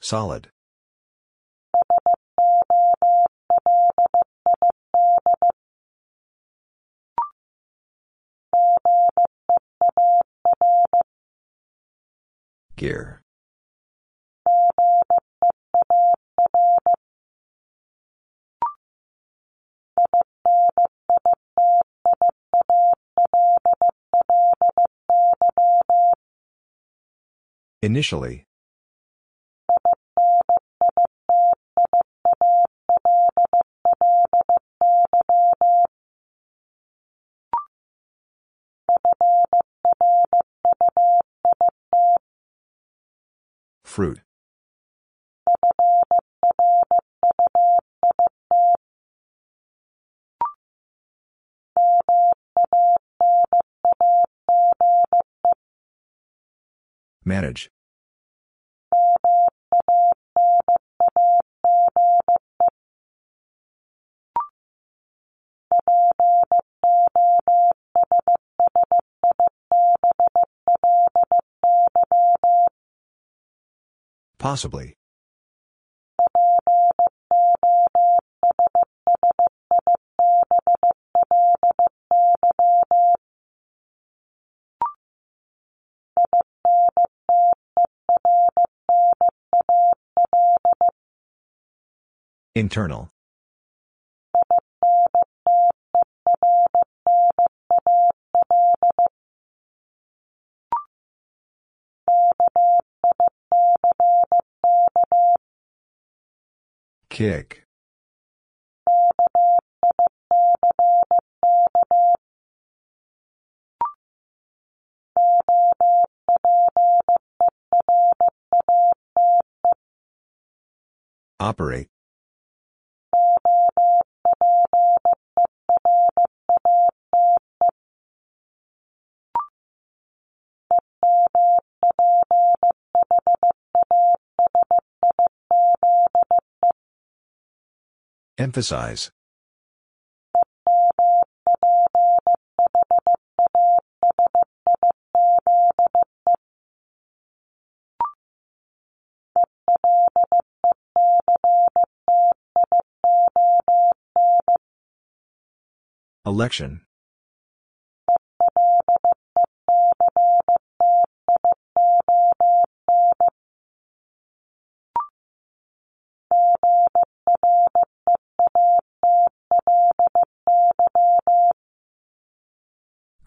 Solid. Gear. Initially. Fruit. Manage. Possibly. Internal. Kick. Operate. Emphasize. Election.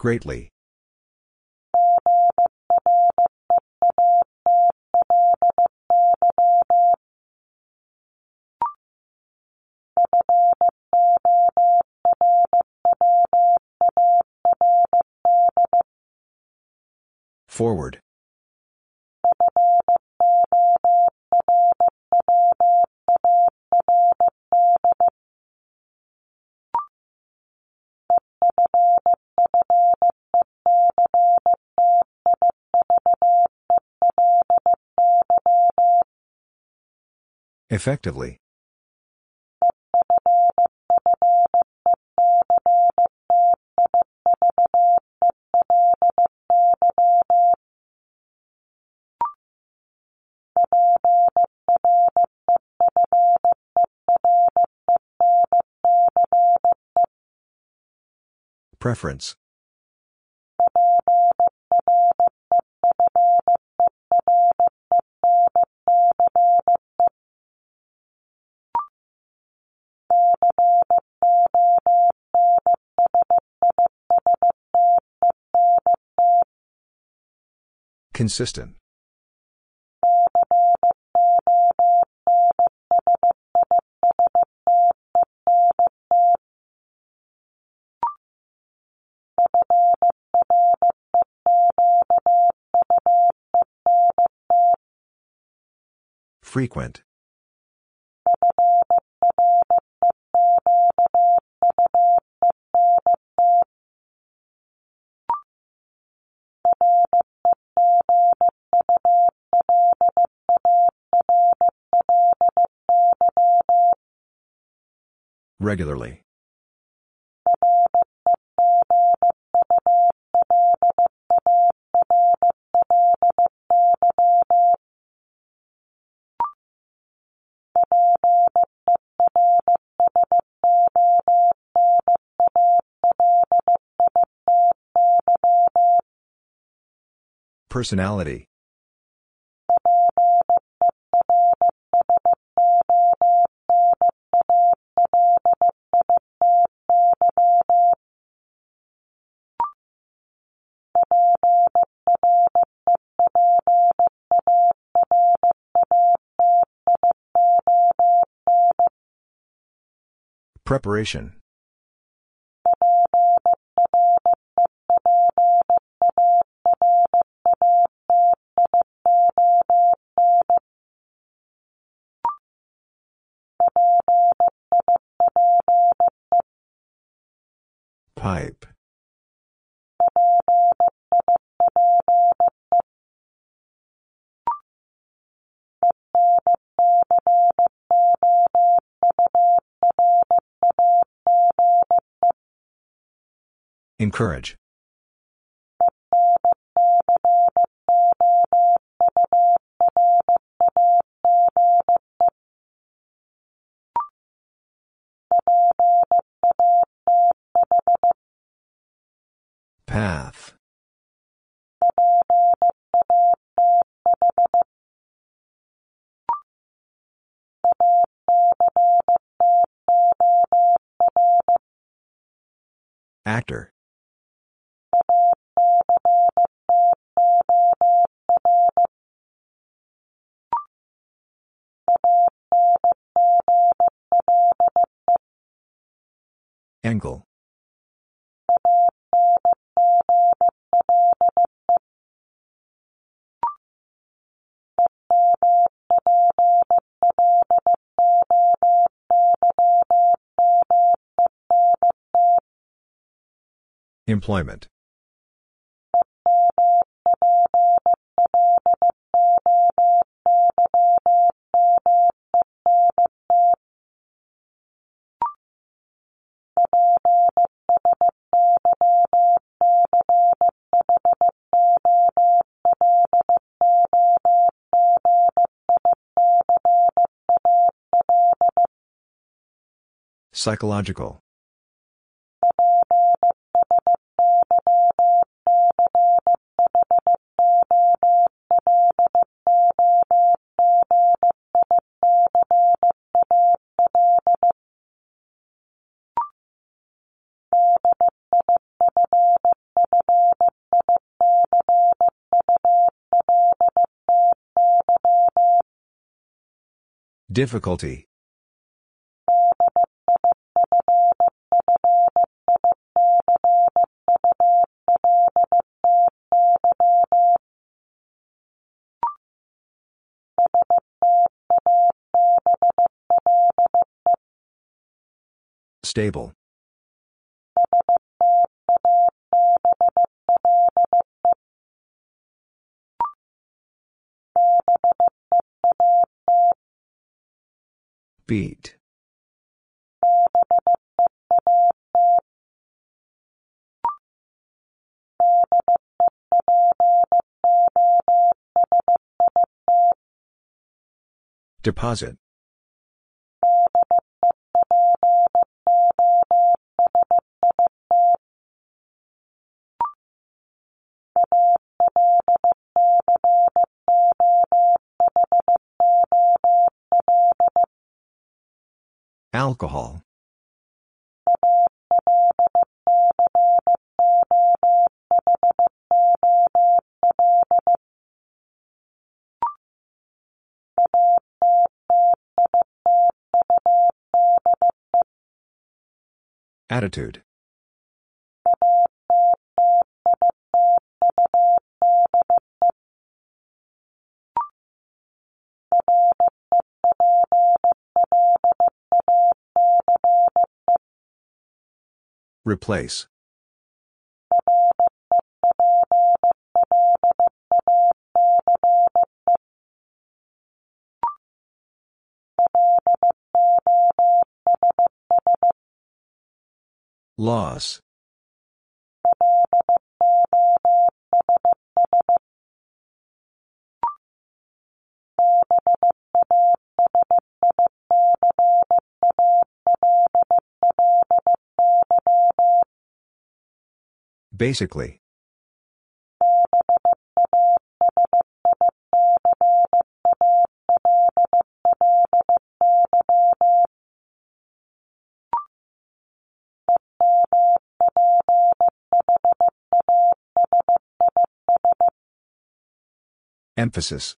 Greatly. Forward. Effectively. Preference. Consistent. Frequent. Regularly. Personality. Preparation. Encourage. Angle. Employment. Psychological. Difficulty. Stable. Beat. Deposit. Attitude. Replace. Loss. Basically. Emphasis.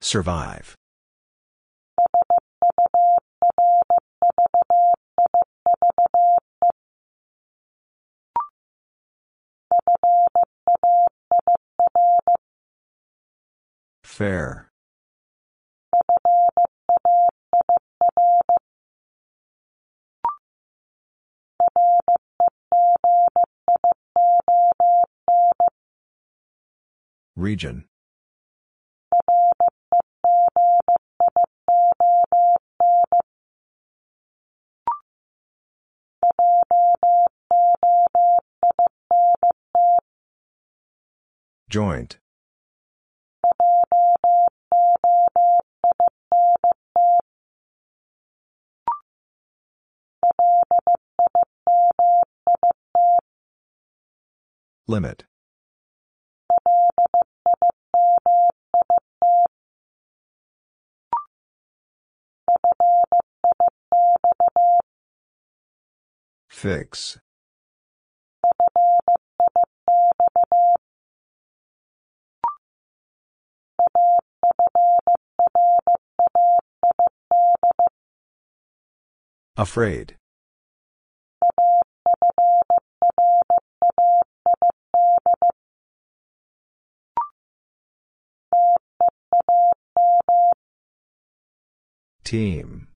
Survive. Fair. Region. Joint. Limit. Fix. Afraid. Team.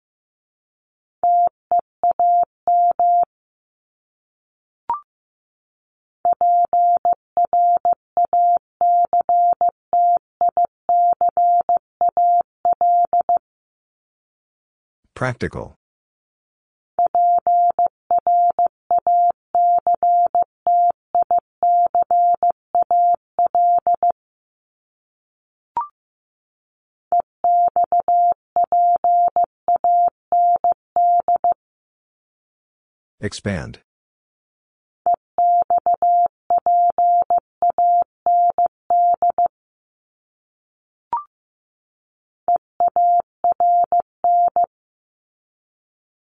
Practical. Expand.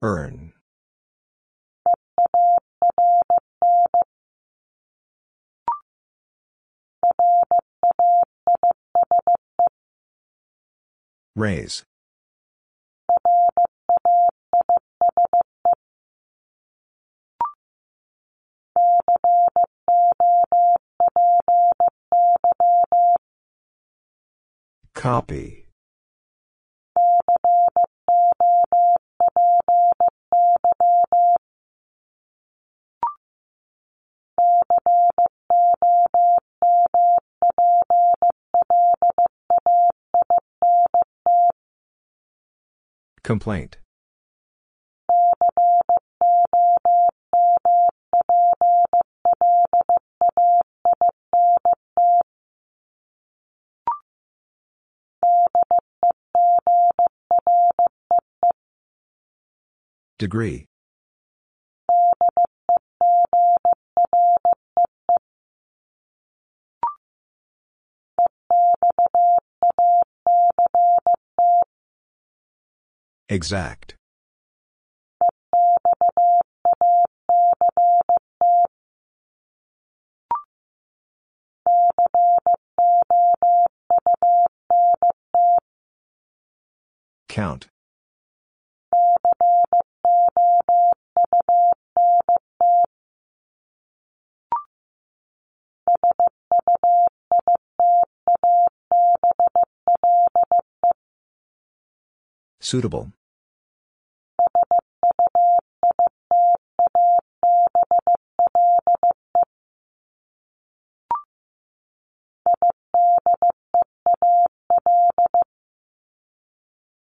Earn. Raise. Copy. Complaint. Degree. Exact. Count. Suitable.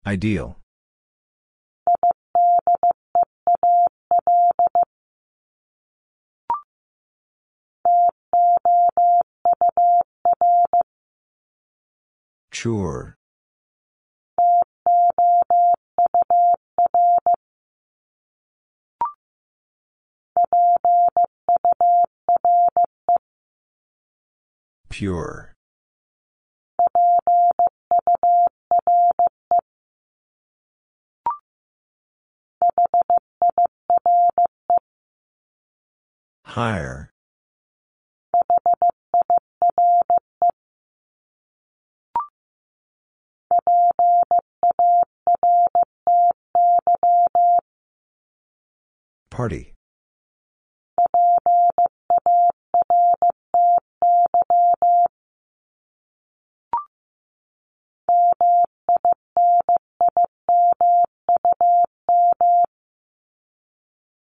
Ideal. Sure. Pure. Higher. Party.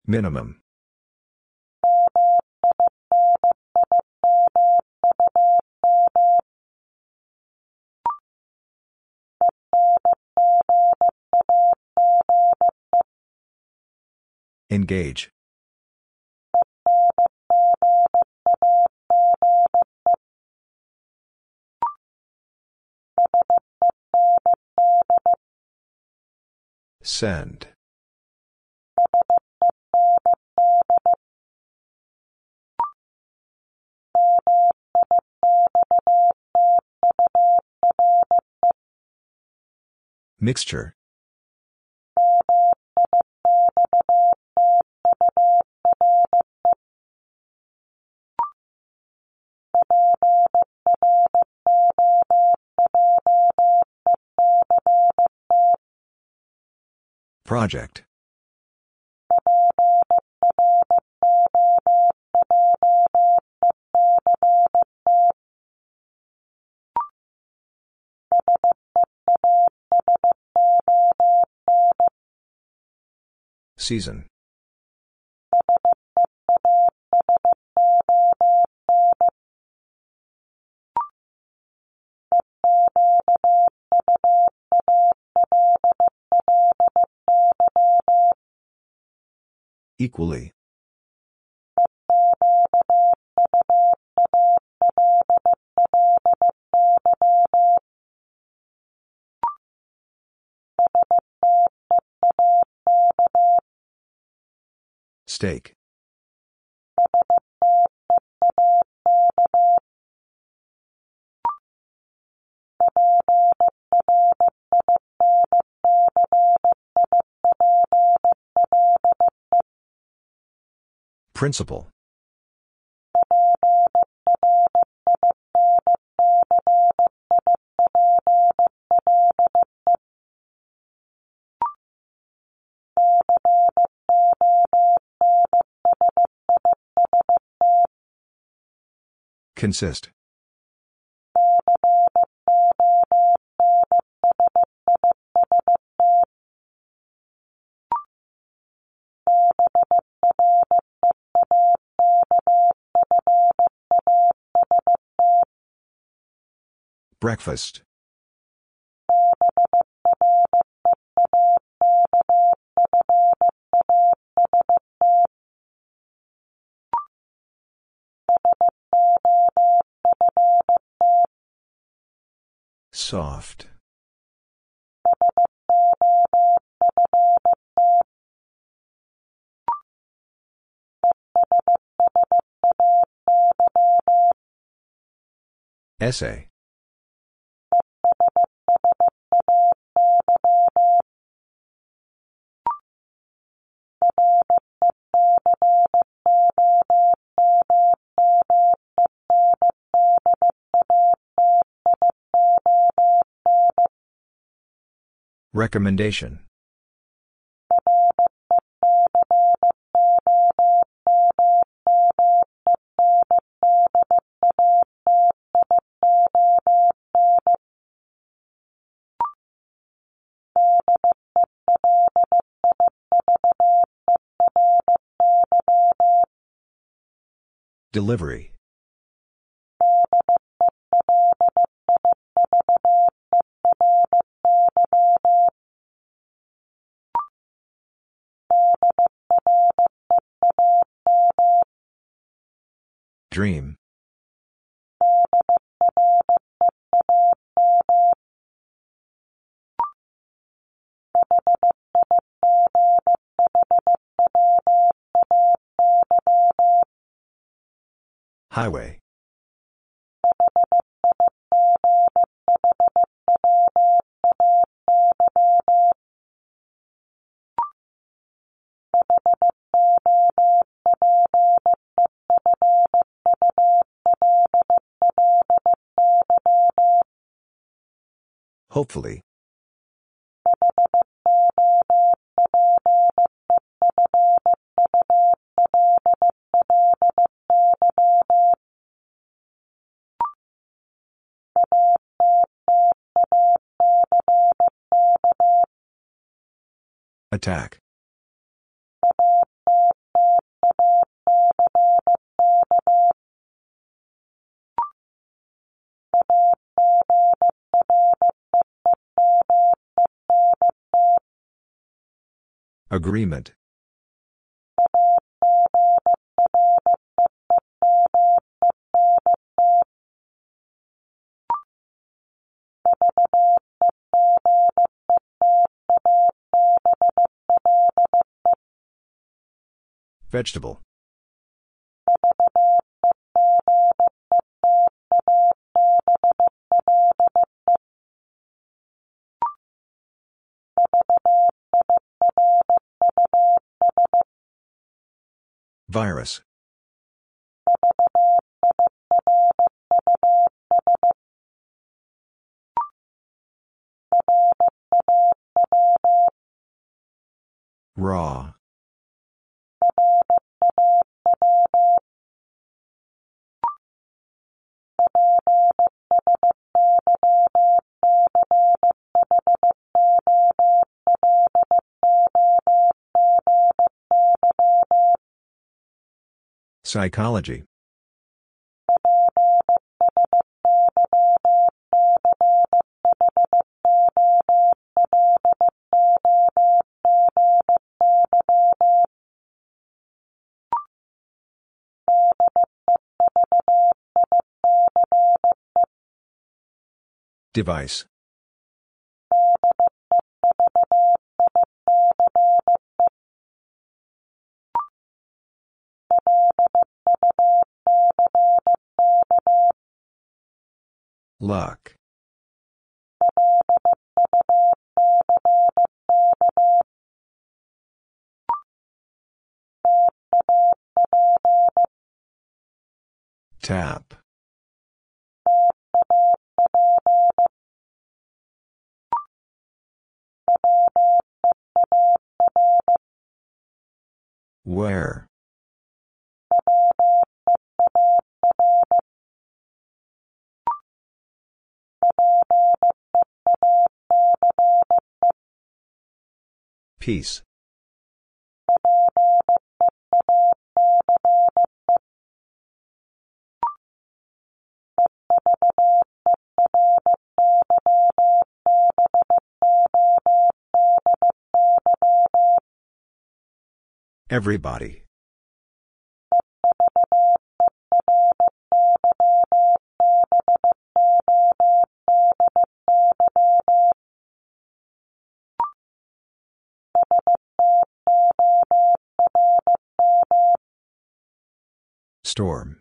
Minimum. Engage. Send. Mixture. Project. Season. Equally. Steak. Principle. Consist. Breakfast. Soft. Essay. Recommendation. Delivery. Dream. Highway. Hopefully. Attack. Agreement. Vegetable. Virus. Raw. Psychology. Device. Luck. Tap. Where? Peace. Everybody. Storm.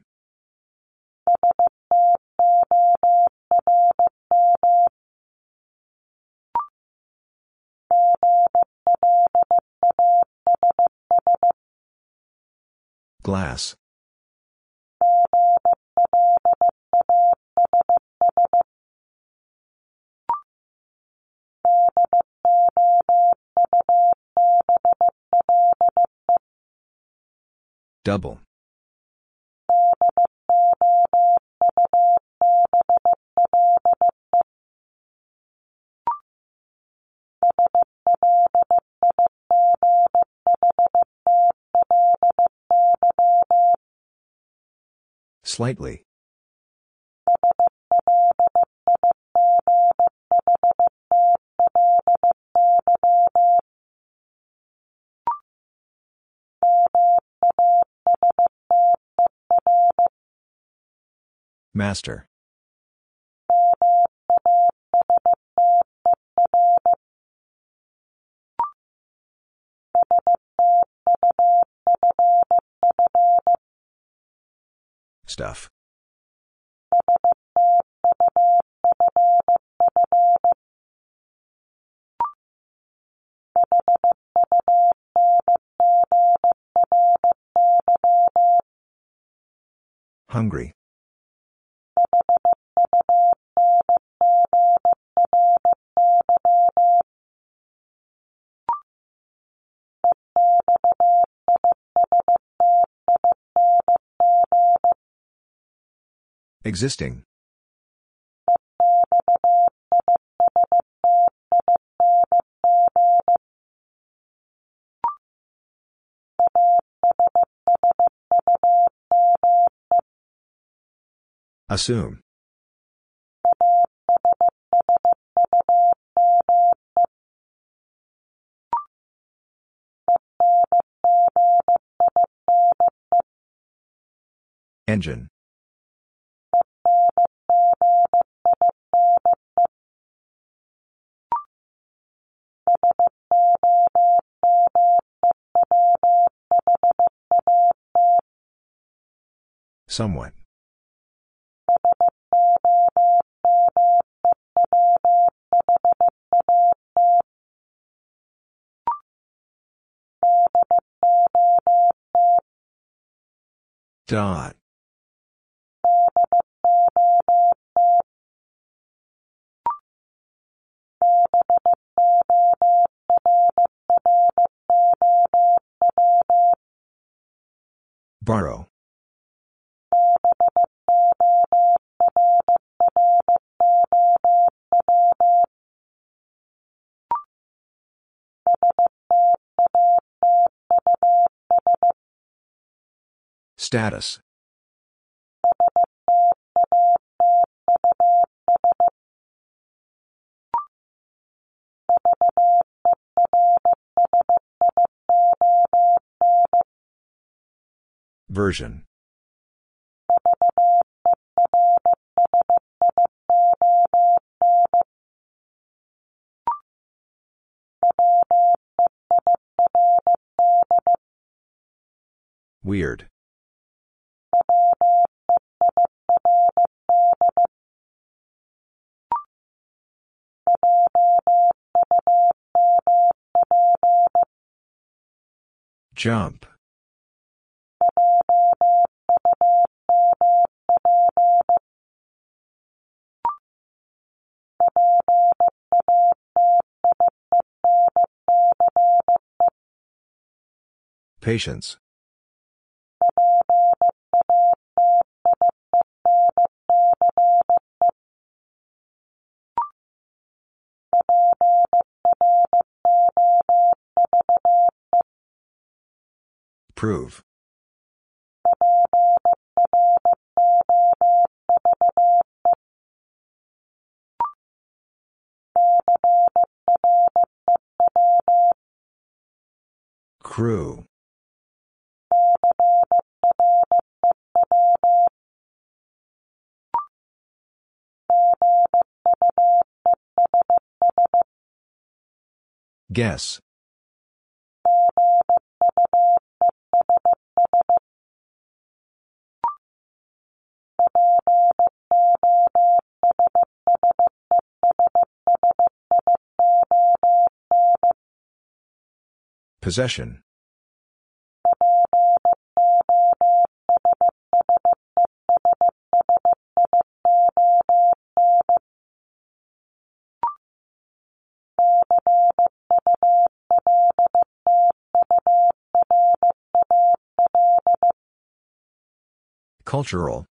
Glass. Double. Slightly. Master. Stuff. Hungry. Existing. Assume. Engine. Somewhat. Dot. Borrow. Status. Version. Weird. Jump. Patience. Prove. Crew. Guess. Possession. Cultural.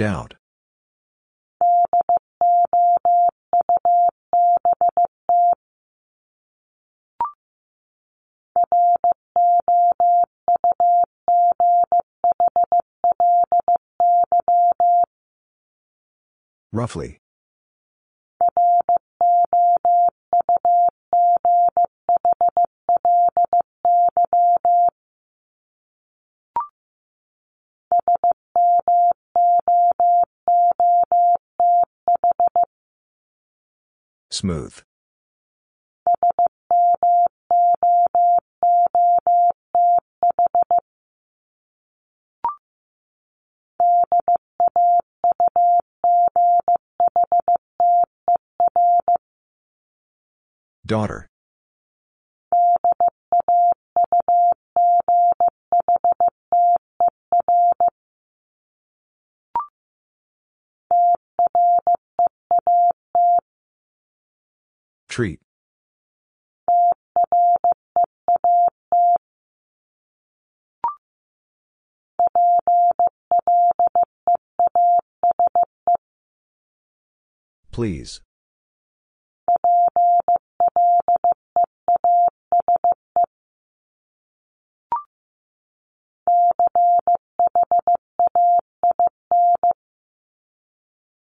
Doubt. Roughly. Smooth. Daughter. Please.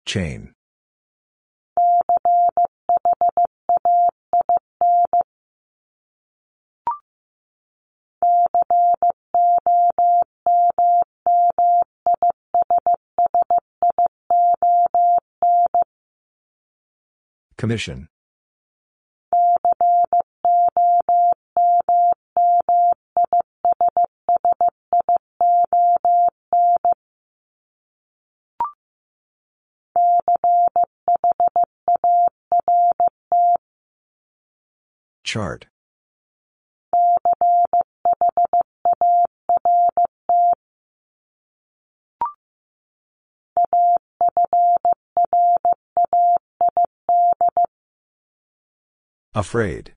Chain. Commission. Chart. Afraid.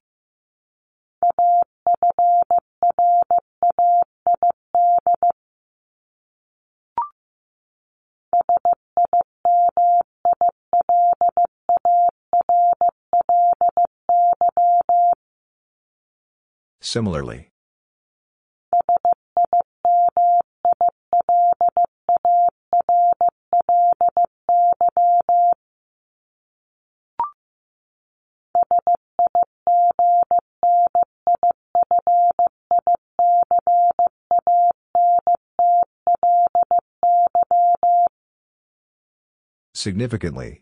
Similarly. Significantly.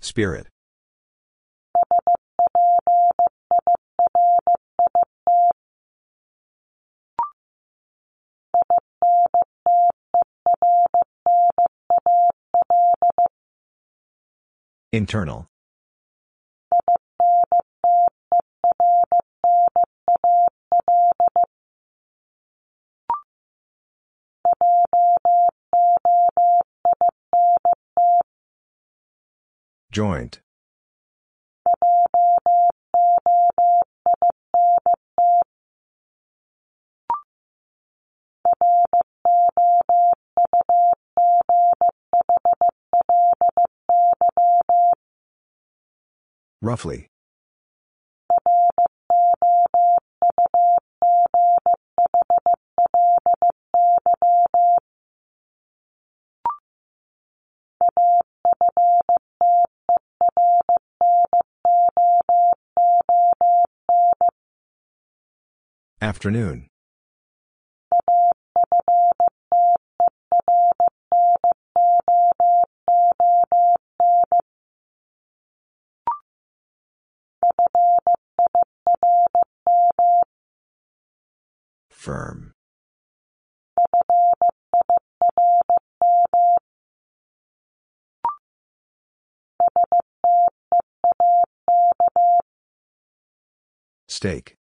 Spirit. Internal. Joint. Roughly. Afternoon. Steak.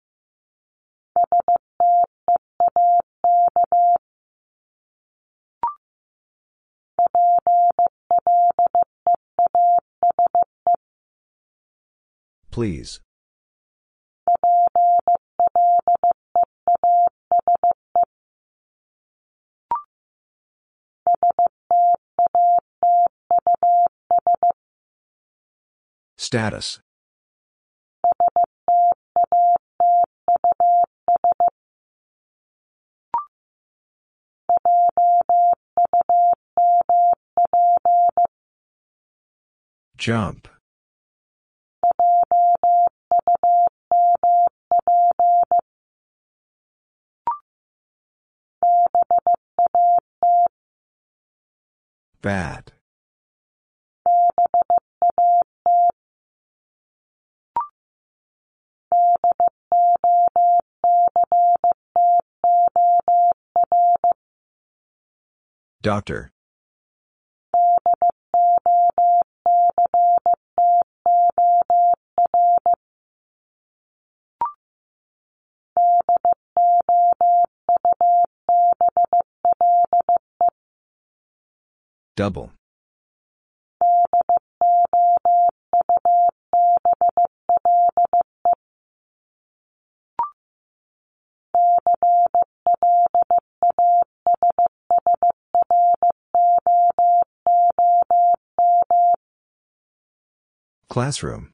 Please. Status. Jump. Bad. Doctor. Double. Classroom.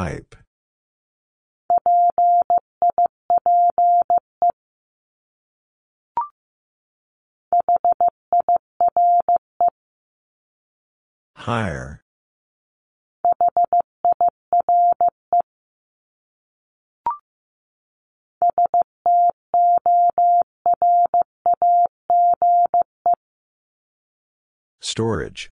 Pipe. Higher. Storage.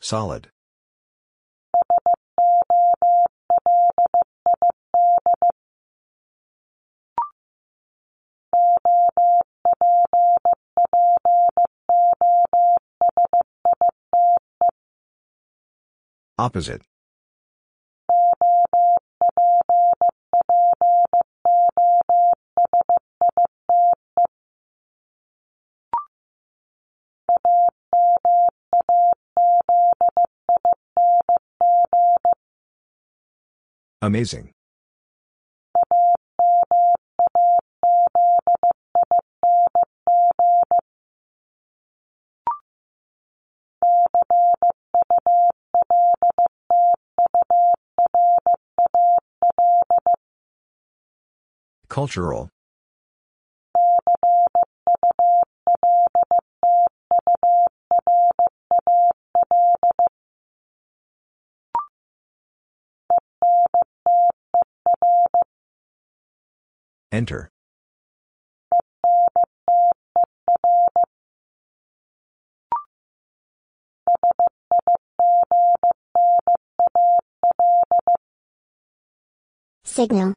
Solid. Opposite. Amazing. Cultural. Enter. Signal.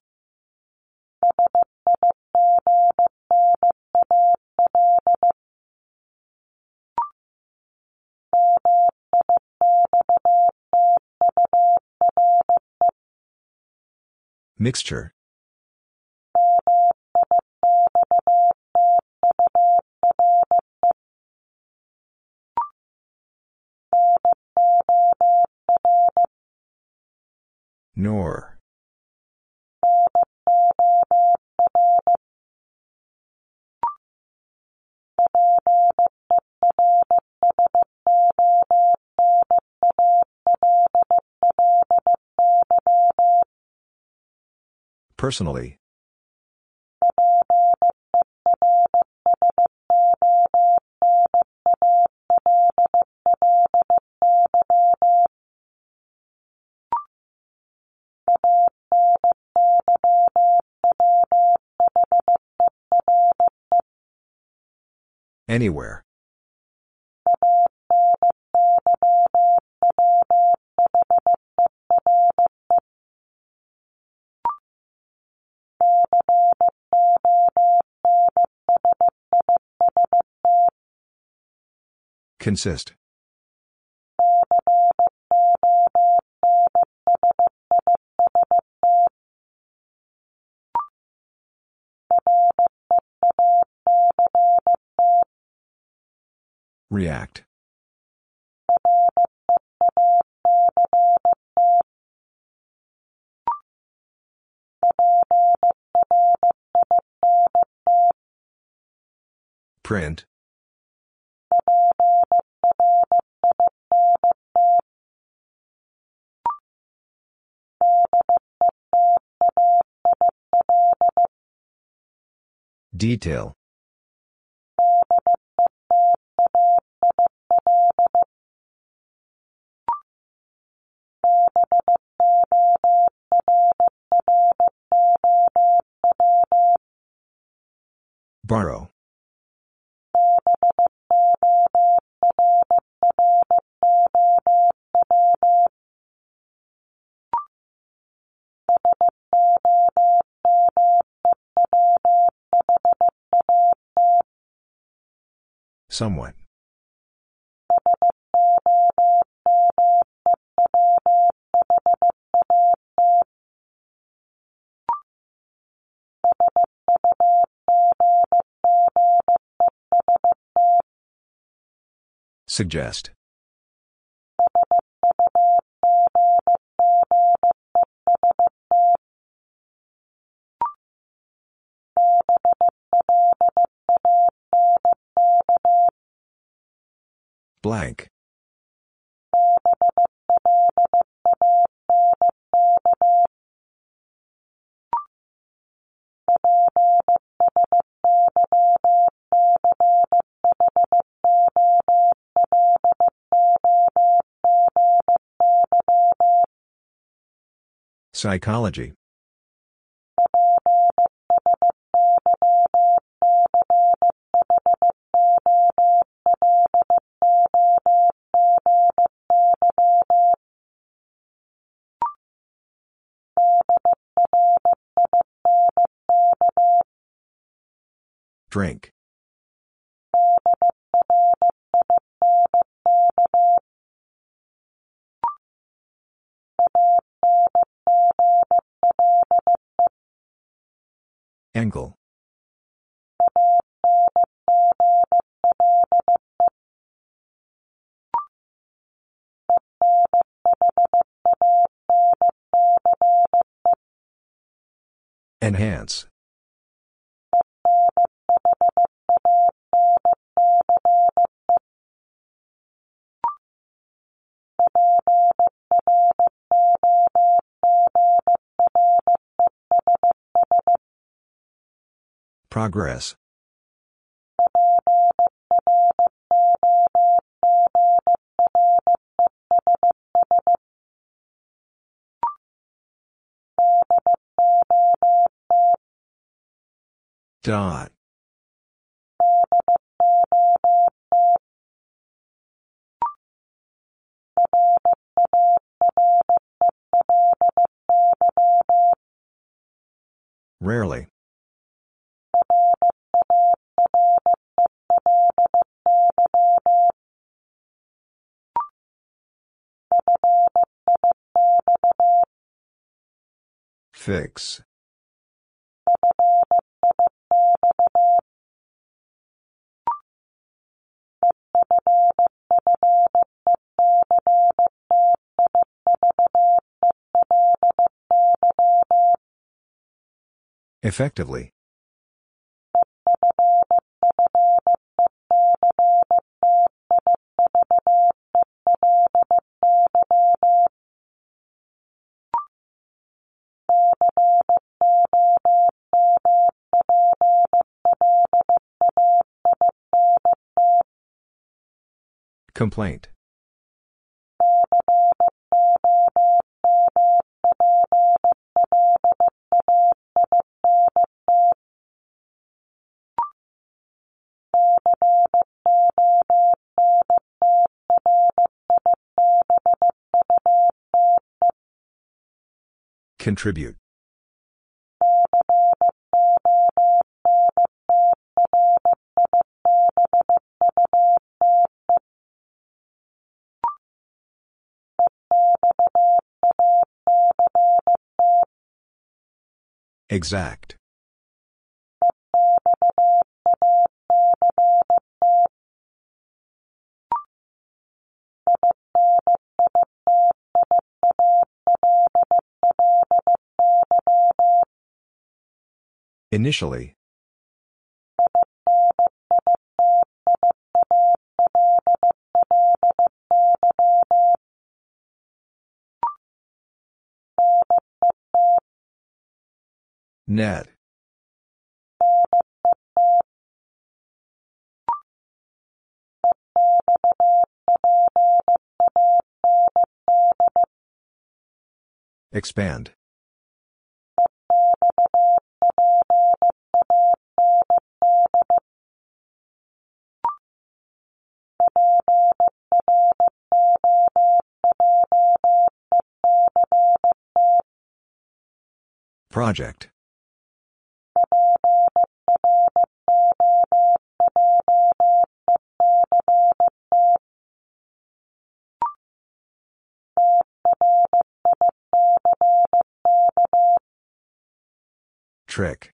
Mixture. Nor. Personally. Anywhere. Consist. React. Print. Detail. Borrow. Somewhat. Suggest. Blank. Psychology. Drink. Angle. Enhance. Progress. Dot. Rarely. Fix. Effectively. Complaint. Contribute. Exact. Initially. Net. Expand. Project. Trick.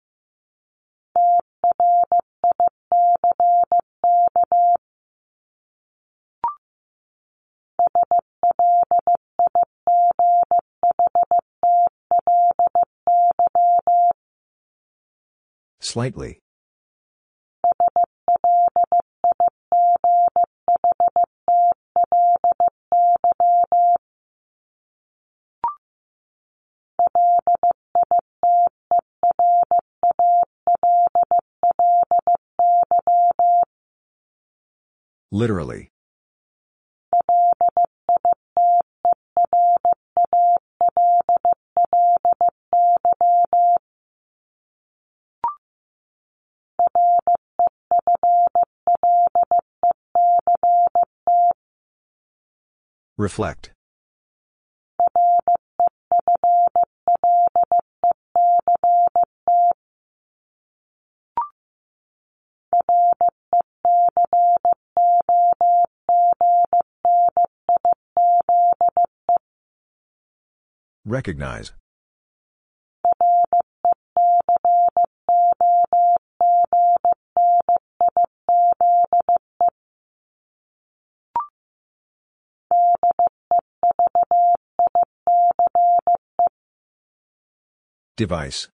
Slightly. Literally. Reflect. Recognize. Device.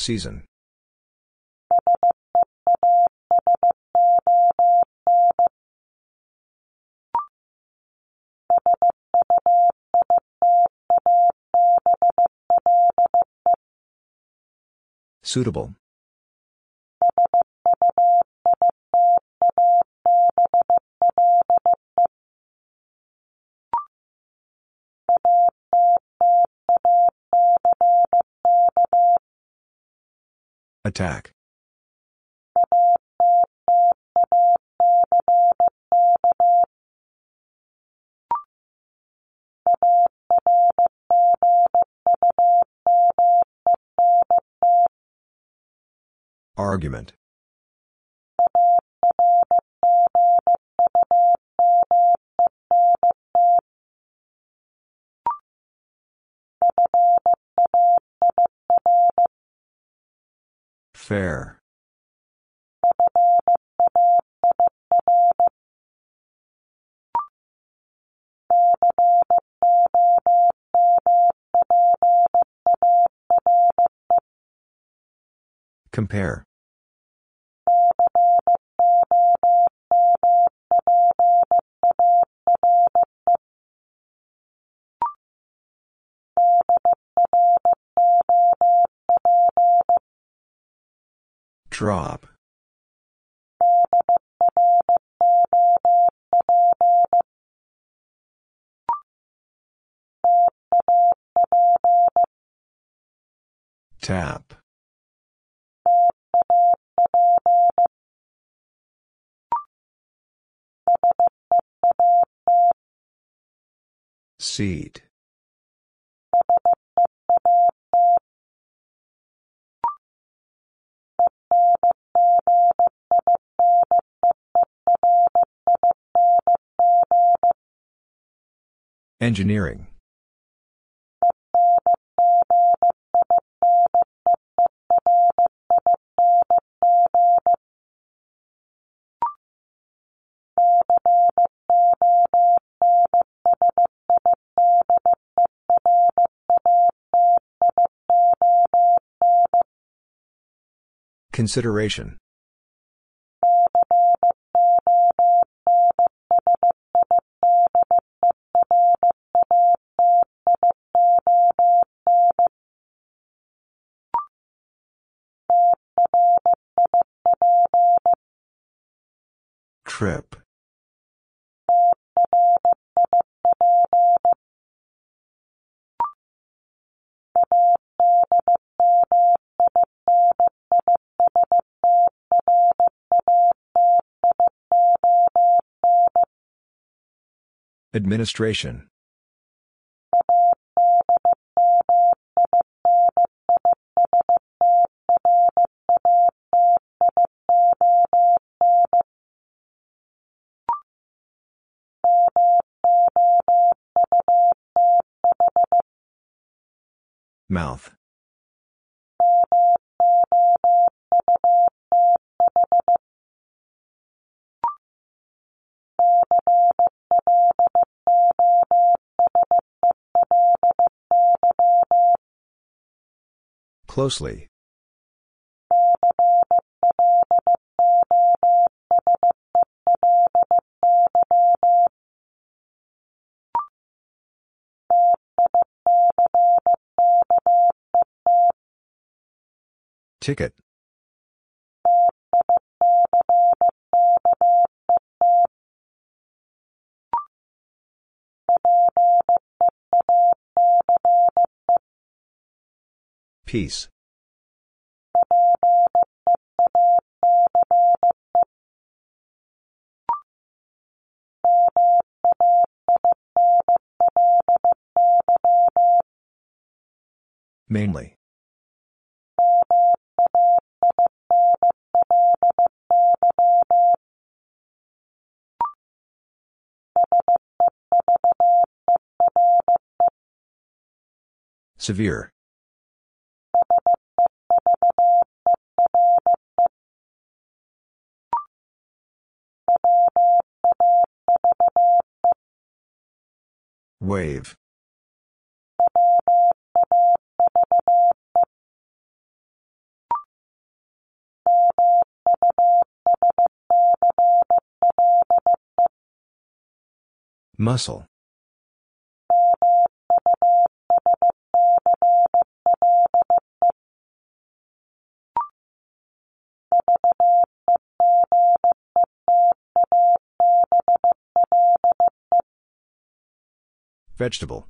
Season. Suitable. Attack. Argument. Fair. Compare. Drop. Tap. Seat. Engineering. Consideration. Trip. Administration. Mouth. Closely. Ticket. Peace. Mainly. Severe. Wave. Muscle. Vegetable.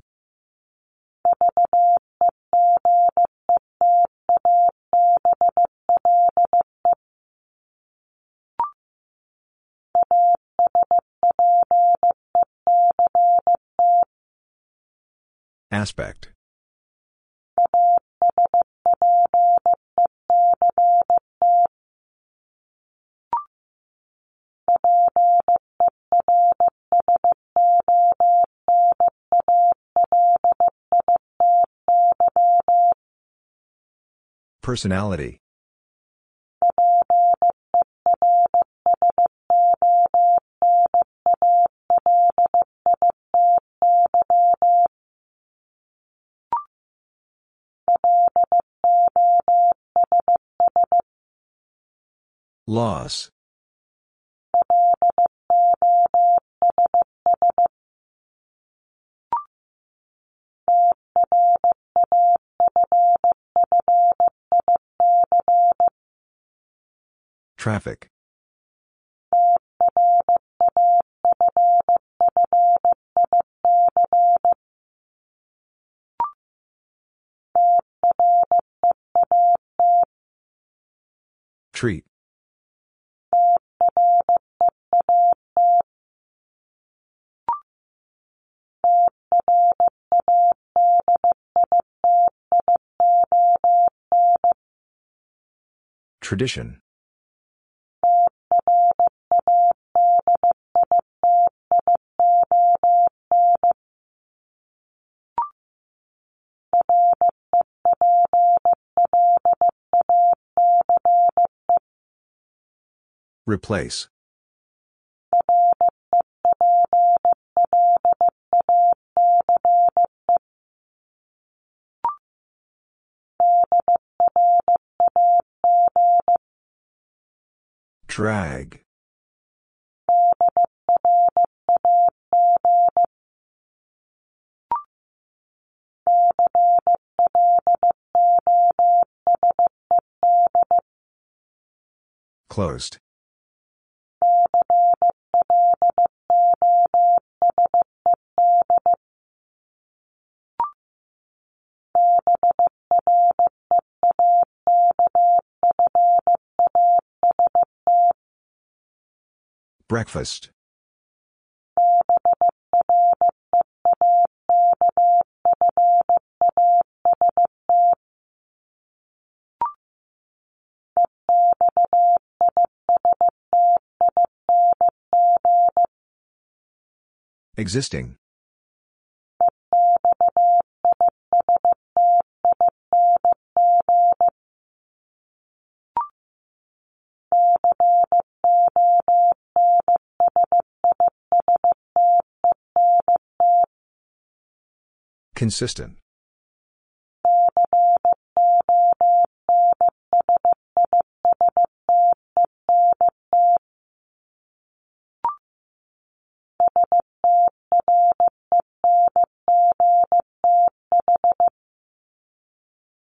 Aspect. Personality. Loss. Traffic. Treat. Tradition. Replace. Drag. Closed. Breakfast. Existing. Consistent.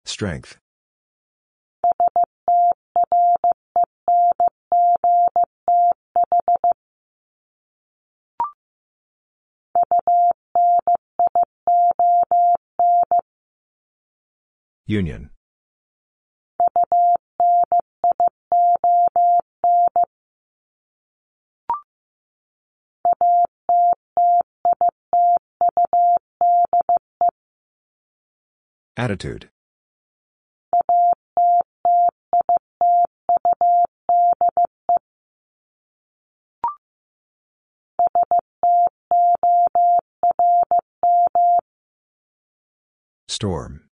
Strength. Union. Attitude. Storm.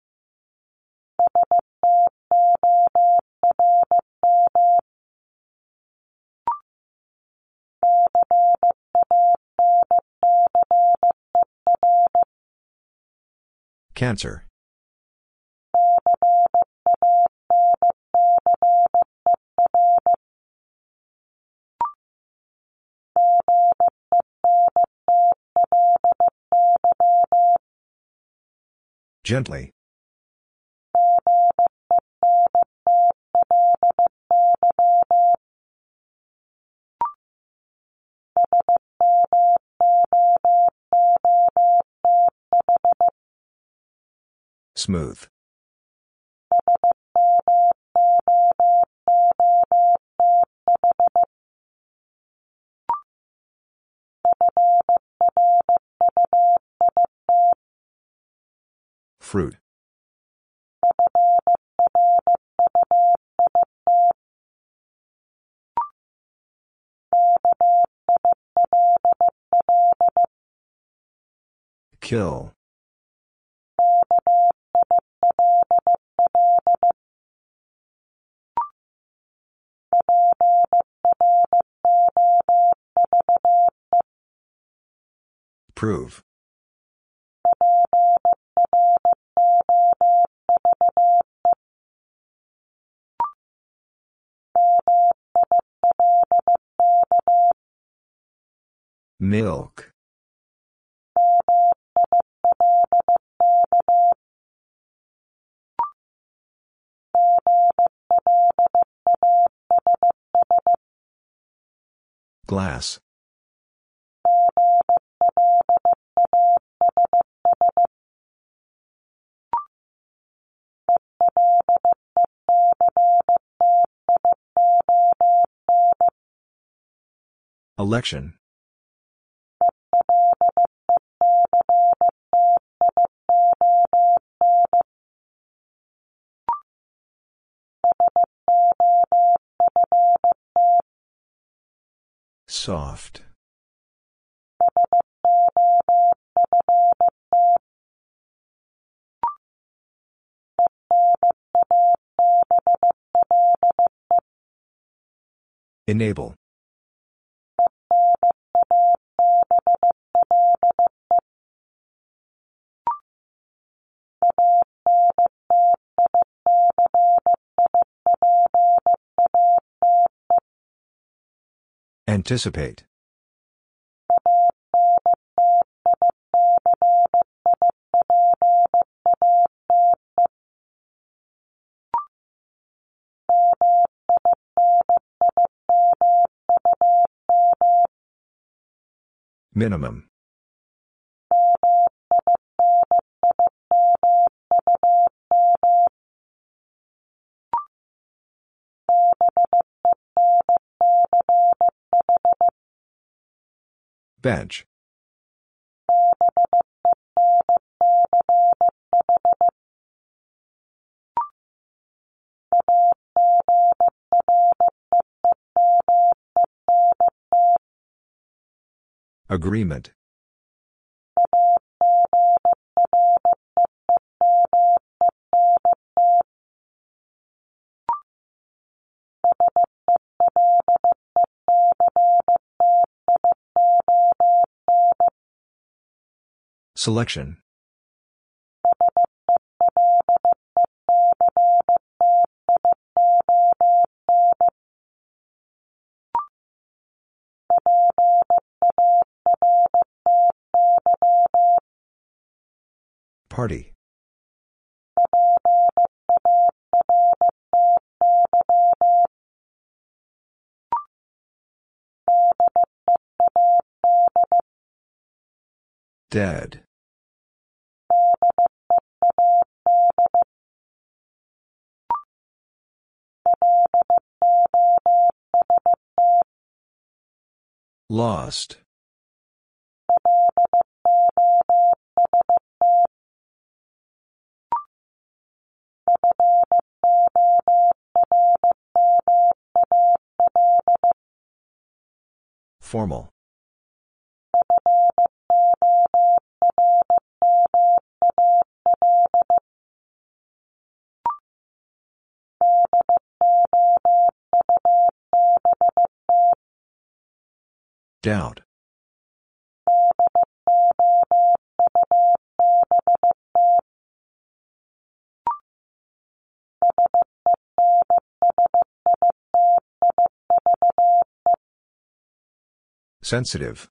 Cancer. Gently. Smooth. Fruit. Kill. Prove. Milk. Glass. Election. Soft. Enable. Anticipate. Minimum. Bench. Agreement. Selection. Party. Dead. Lost. Formal. Doubt. Sensitive.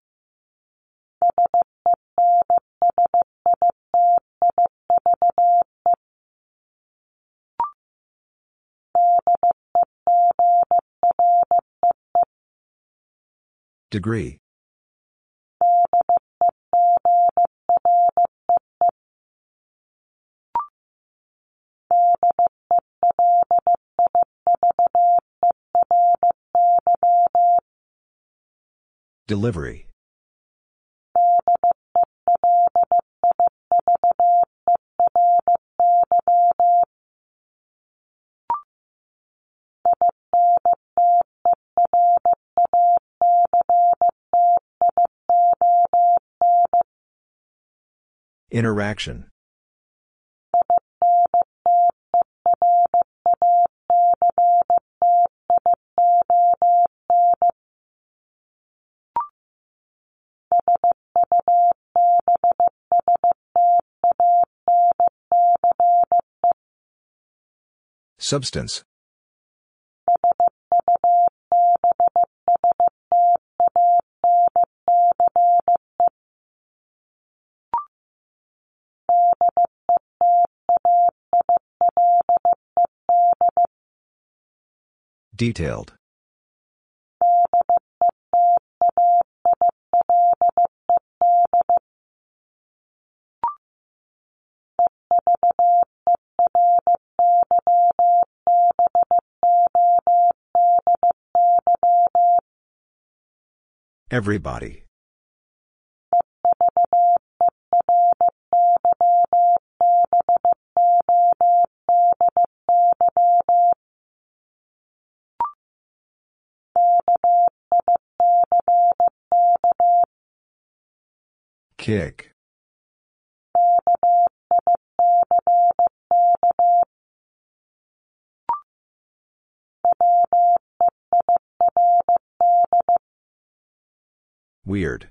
Degree. Delivery. Interaction. Substance. Detailed. Everybody. Kick. Weird.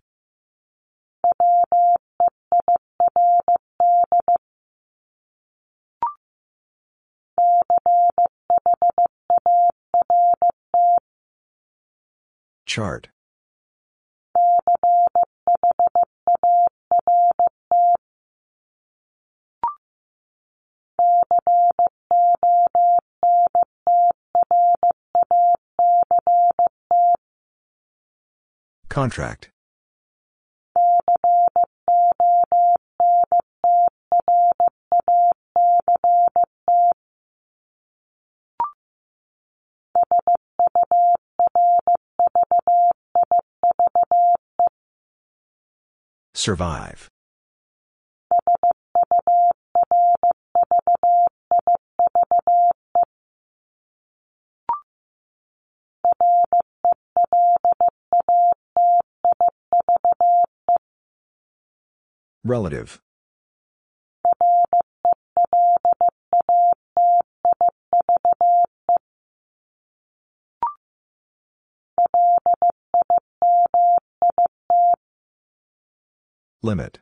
Chart. Contract. Survive. Relative. Limit.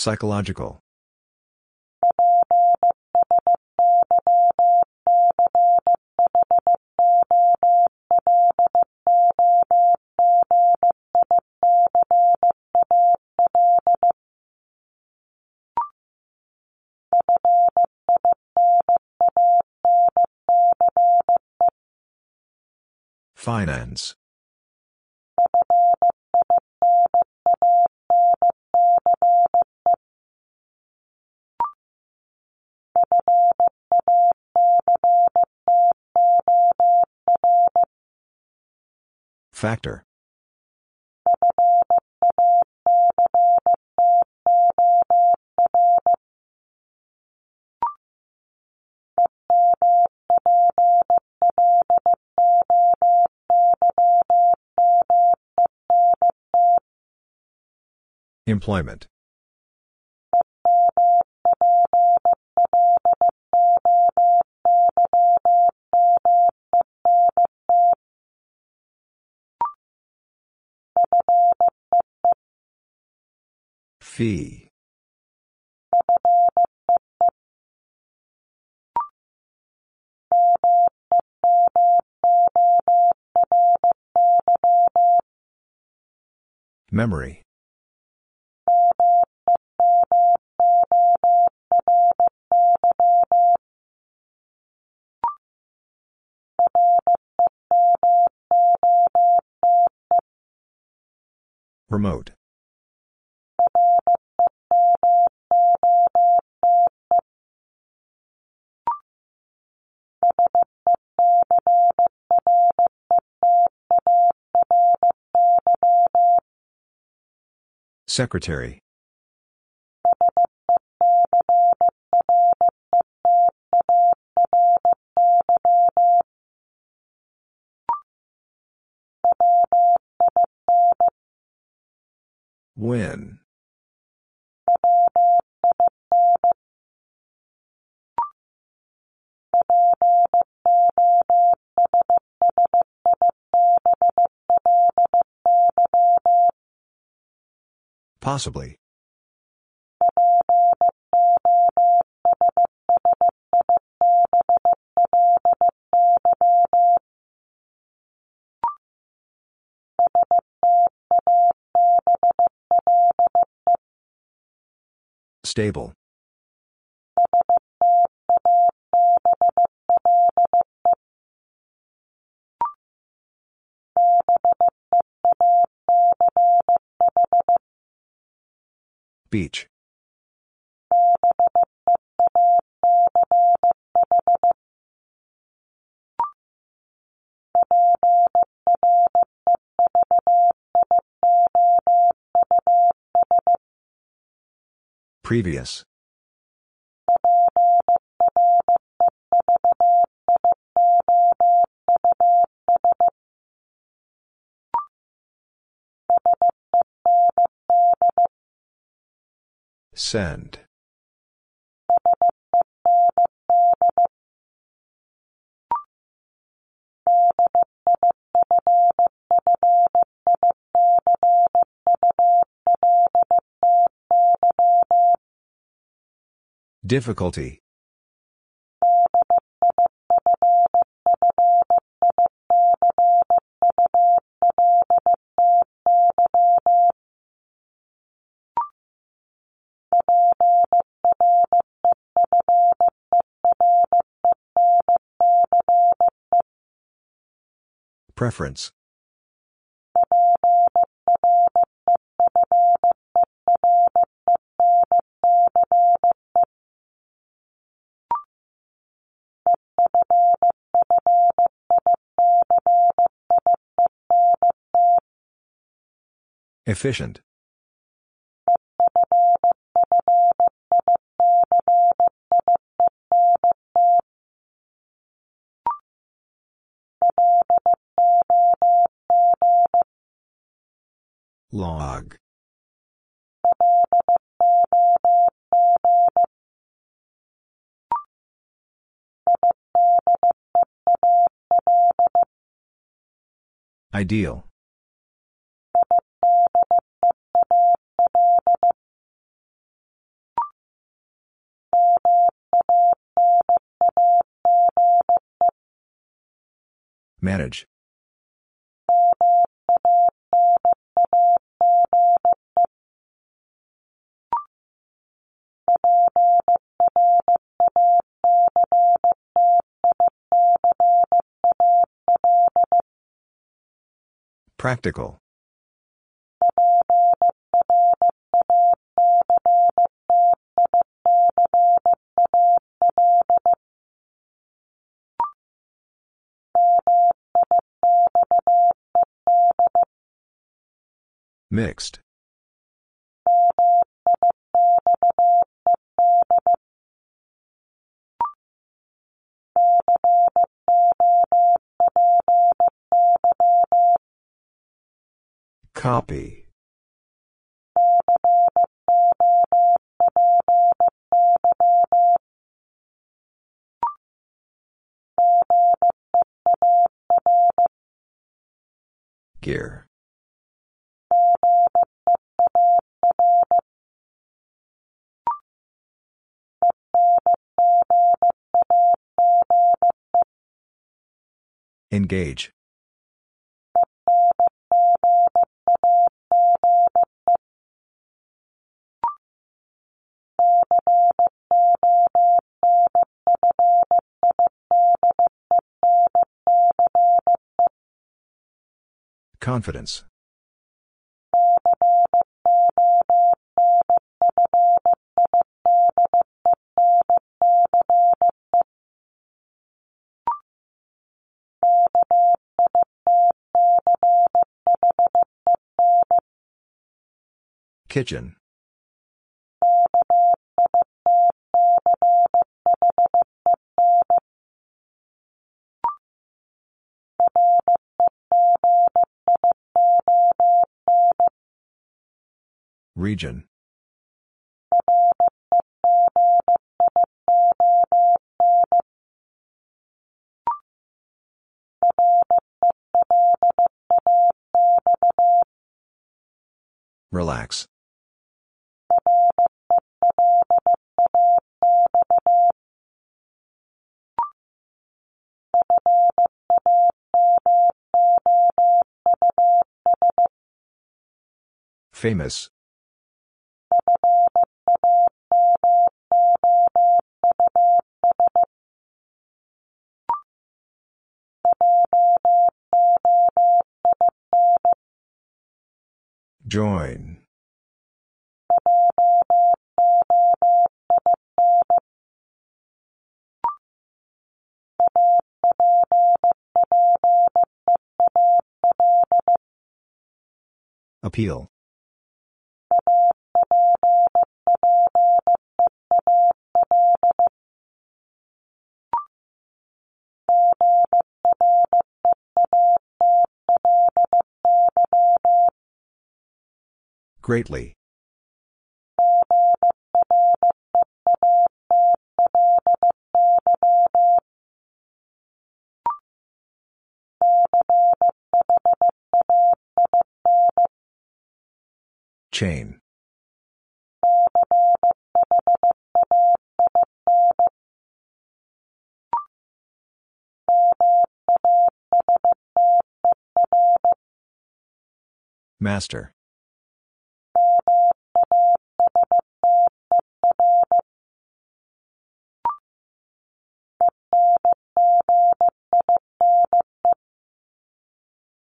Psychological. Finance. Factor. Employment. Fee. Memory. Remote. Secretary. Win. Possibly. Stable. Beach. Previous. Send. Difficulty. Preference. Efficient. Log. Ideal. Manage. Practical. Mixed. Copy. Gear. Engage. Confidence. Kitchen. Region. Relax. Famous. Join. Appeal. Greatly. Chain. Master.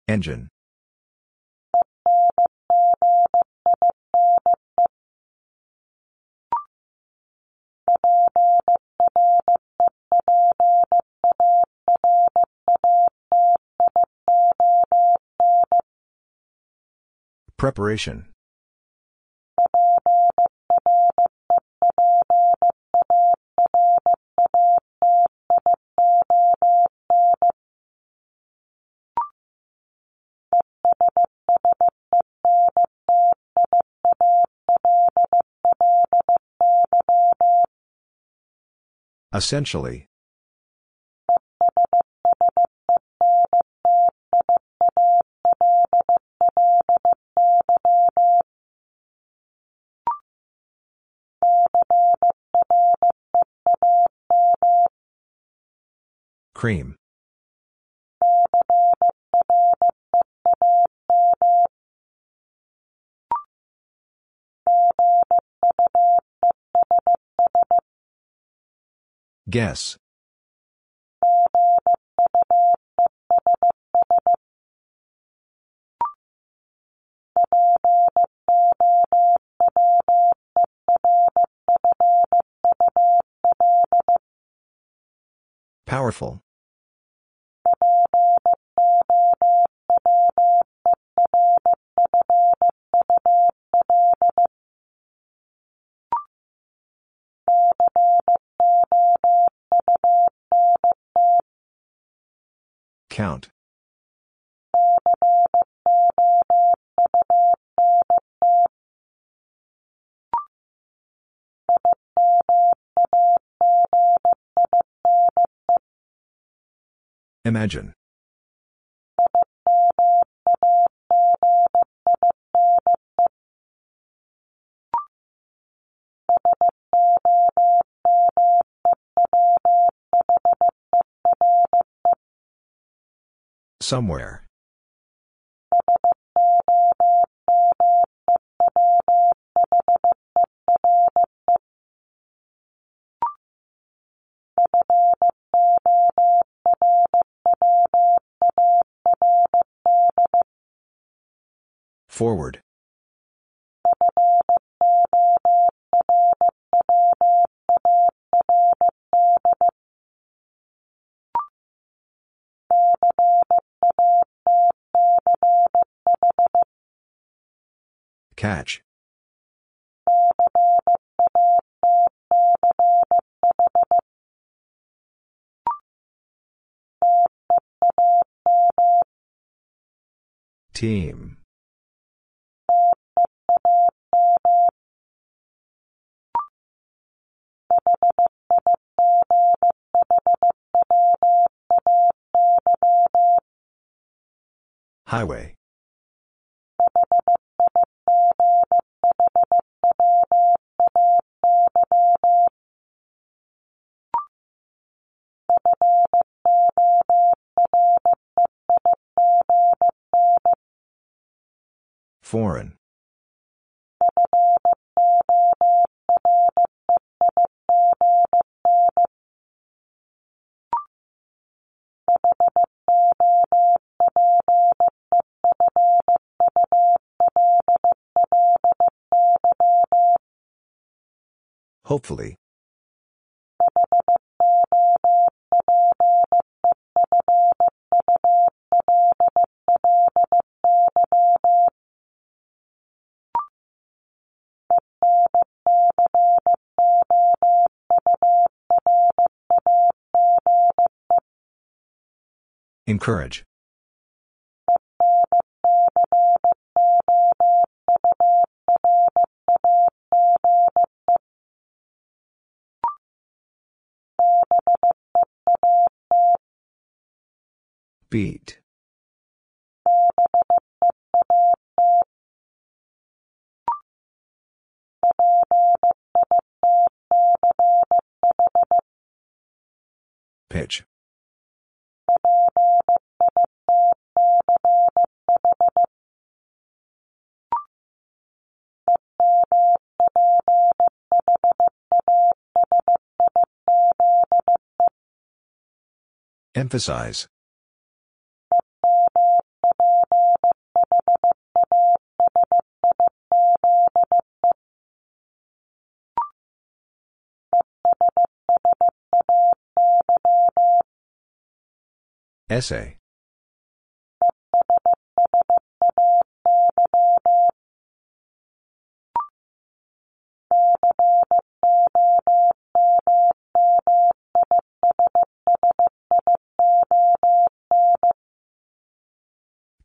Engine. Preparation. Essentially. Cream. Guess. Powerful. Count. Imagine. Somewhere. Forward. Catch. Team. Highway. Foreign. Hopefully. Encourage. Beat. Pitch. Emphasize. Essay.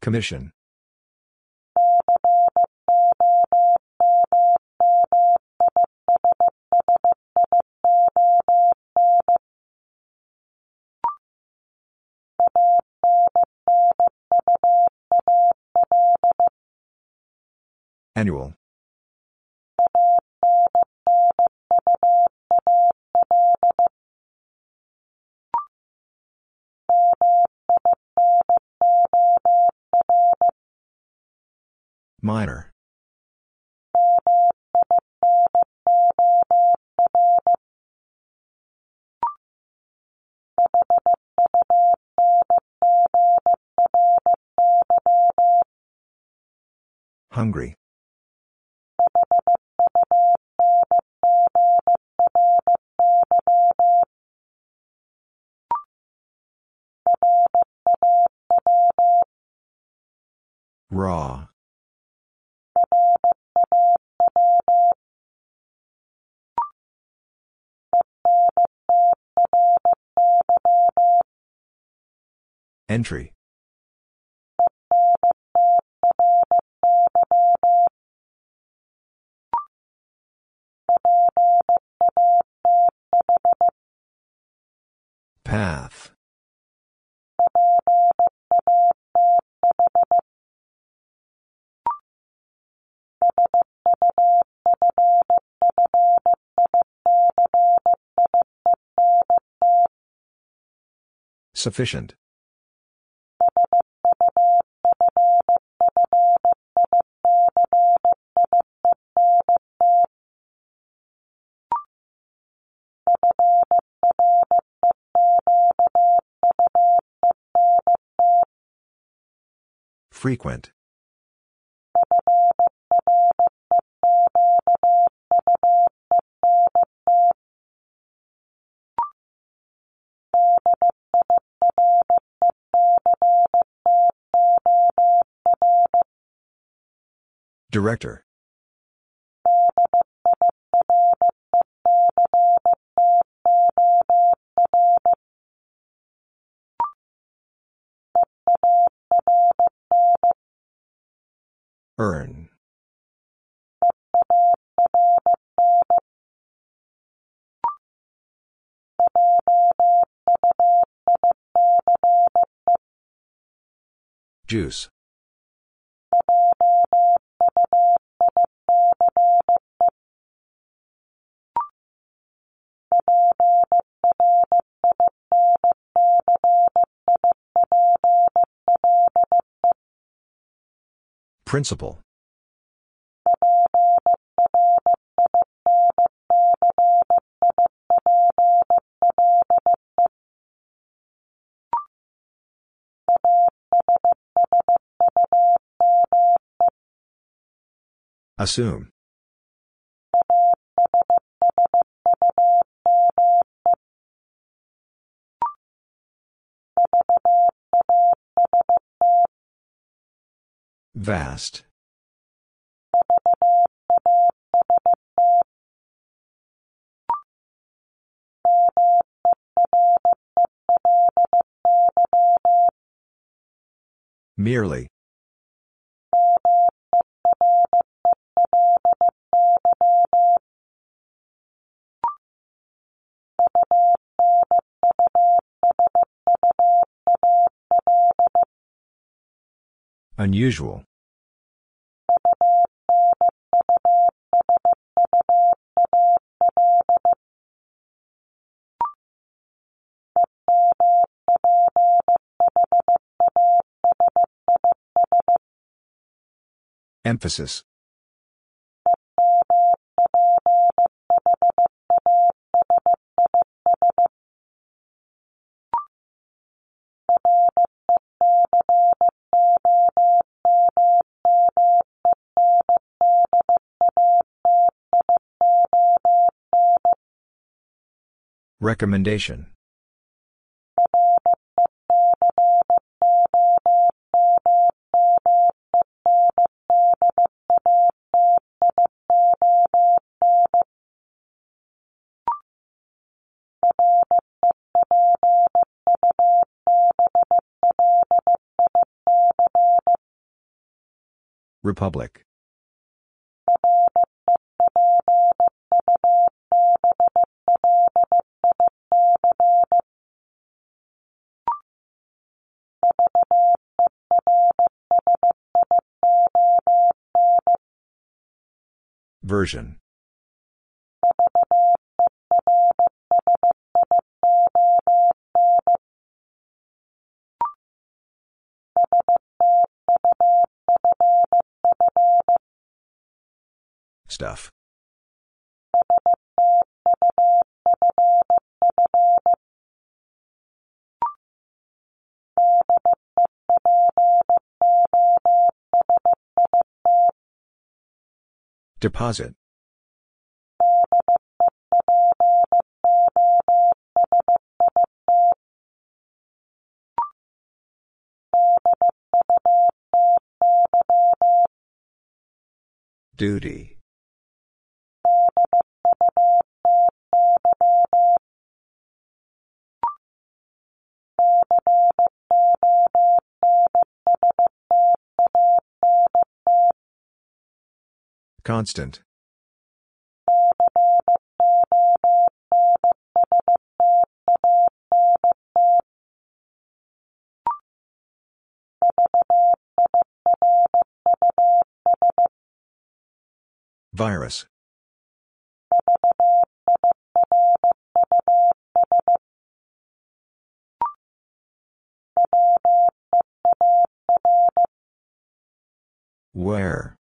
Commission. Annual. Minor. Hungry. Raw. Entry. Path. Sufficient. Frequent. Director. Earn. Juice. Principle. Assume. Vast. Merely. Unusual. Emphasis. Recommendation. Republic. Version. Stuff. Deposit. Duty. Constant. Virus. Where?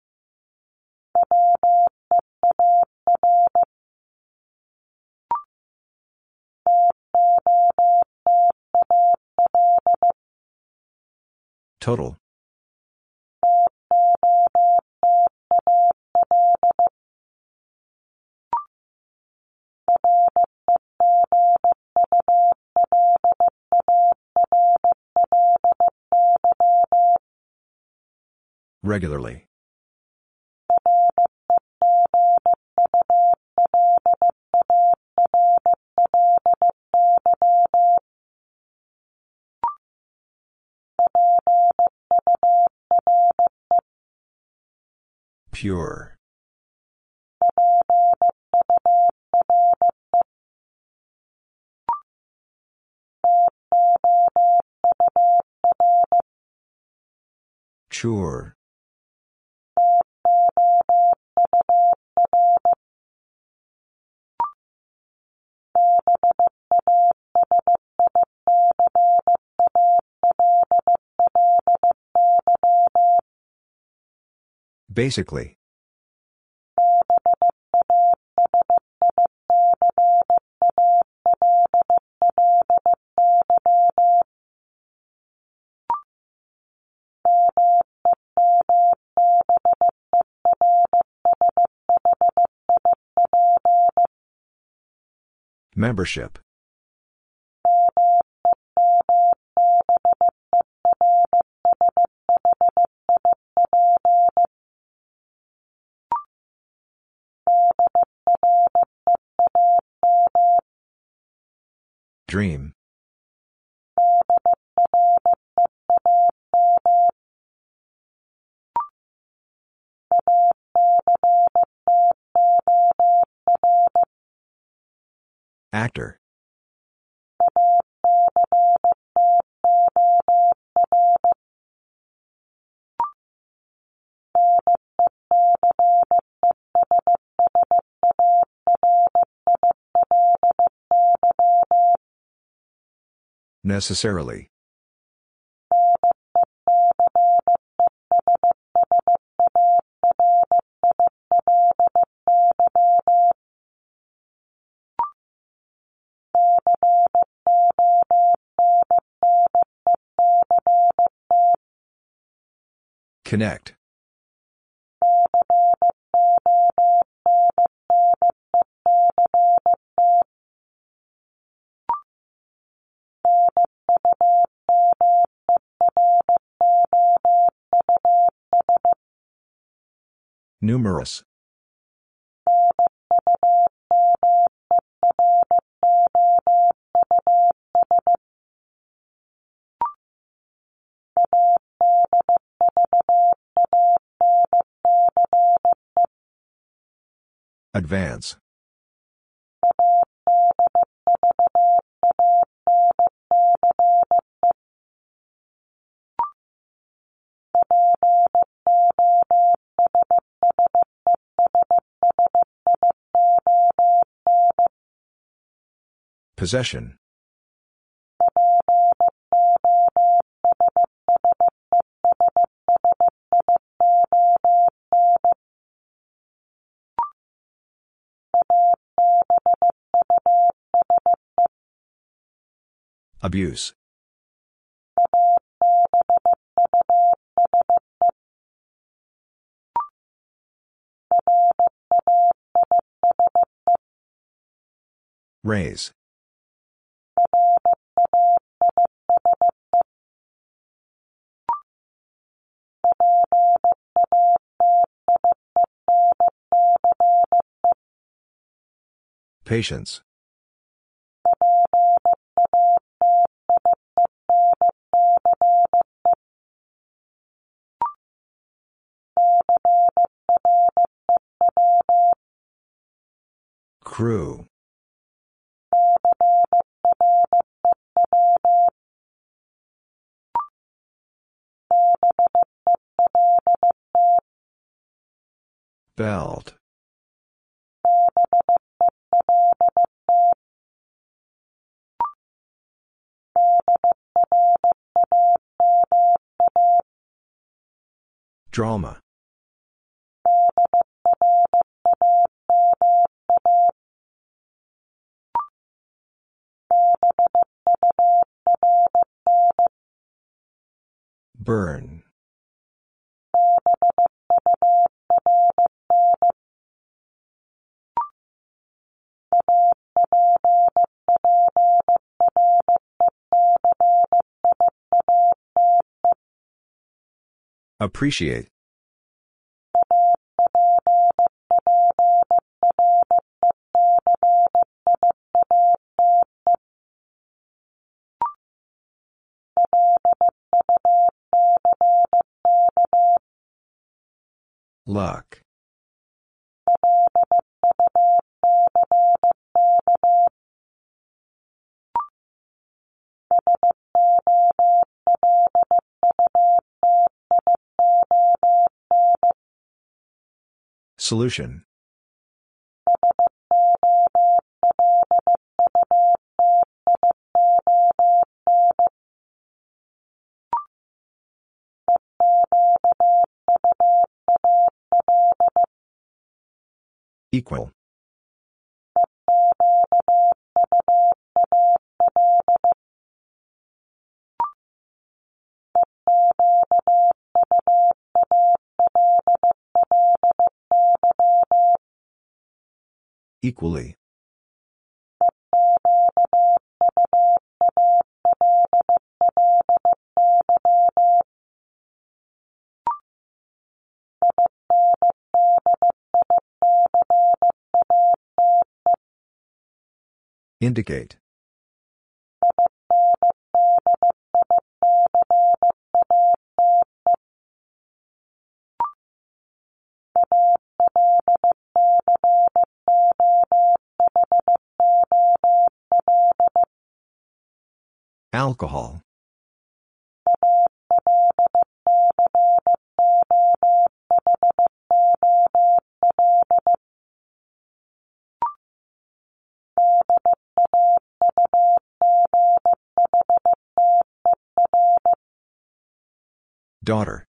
Total. Regularly. Pure. Sure. Basically. Membership. Dream. Actor. Necessarily. Connect. Numerous. Advance. Possession. Abuse. Raise. Patience. Crew. Belt. Drama. Burn. Appreciate. Luck. Solution. Equal. Equally. Indicate. Alcohol. Daughter.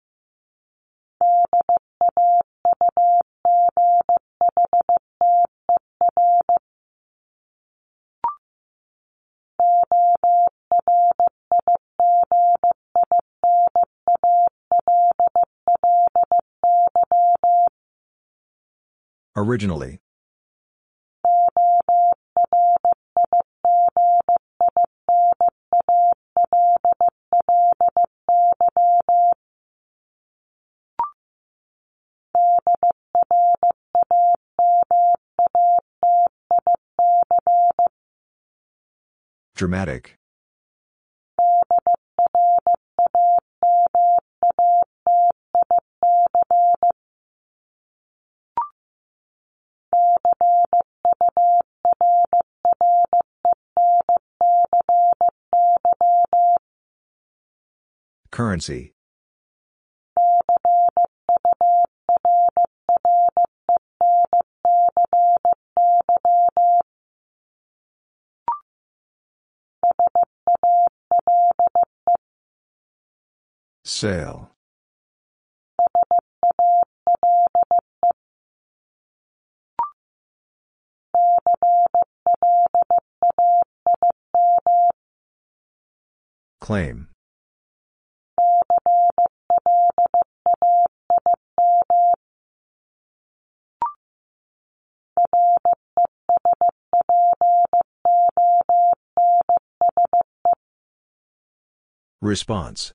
Originally. Dramatic. Currency. Sale. Claim. Response.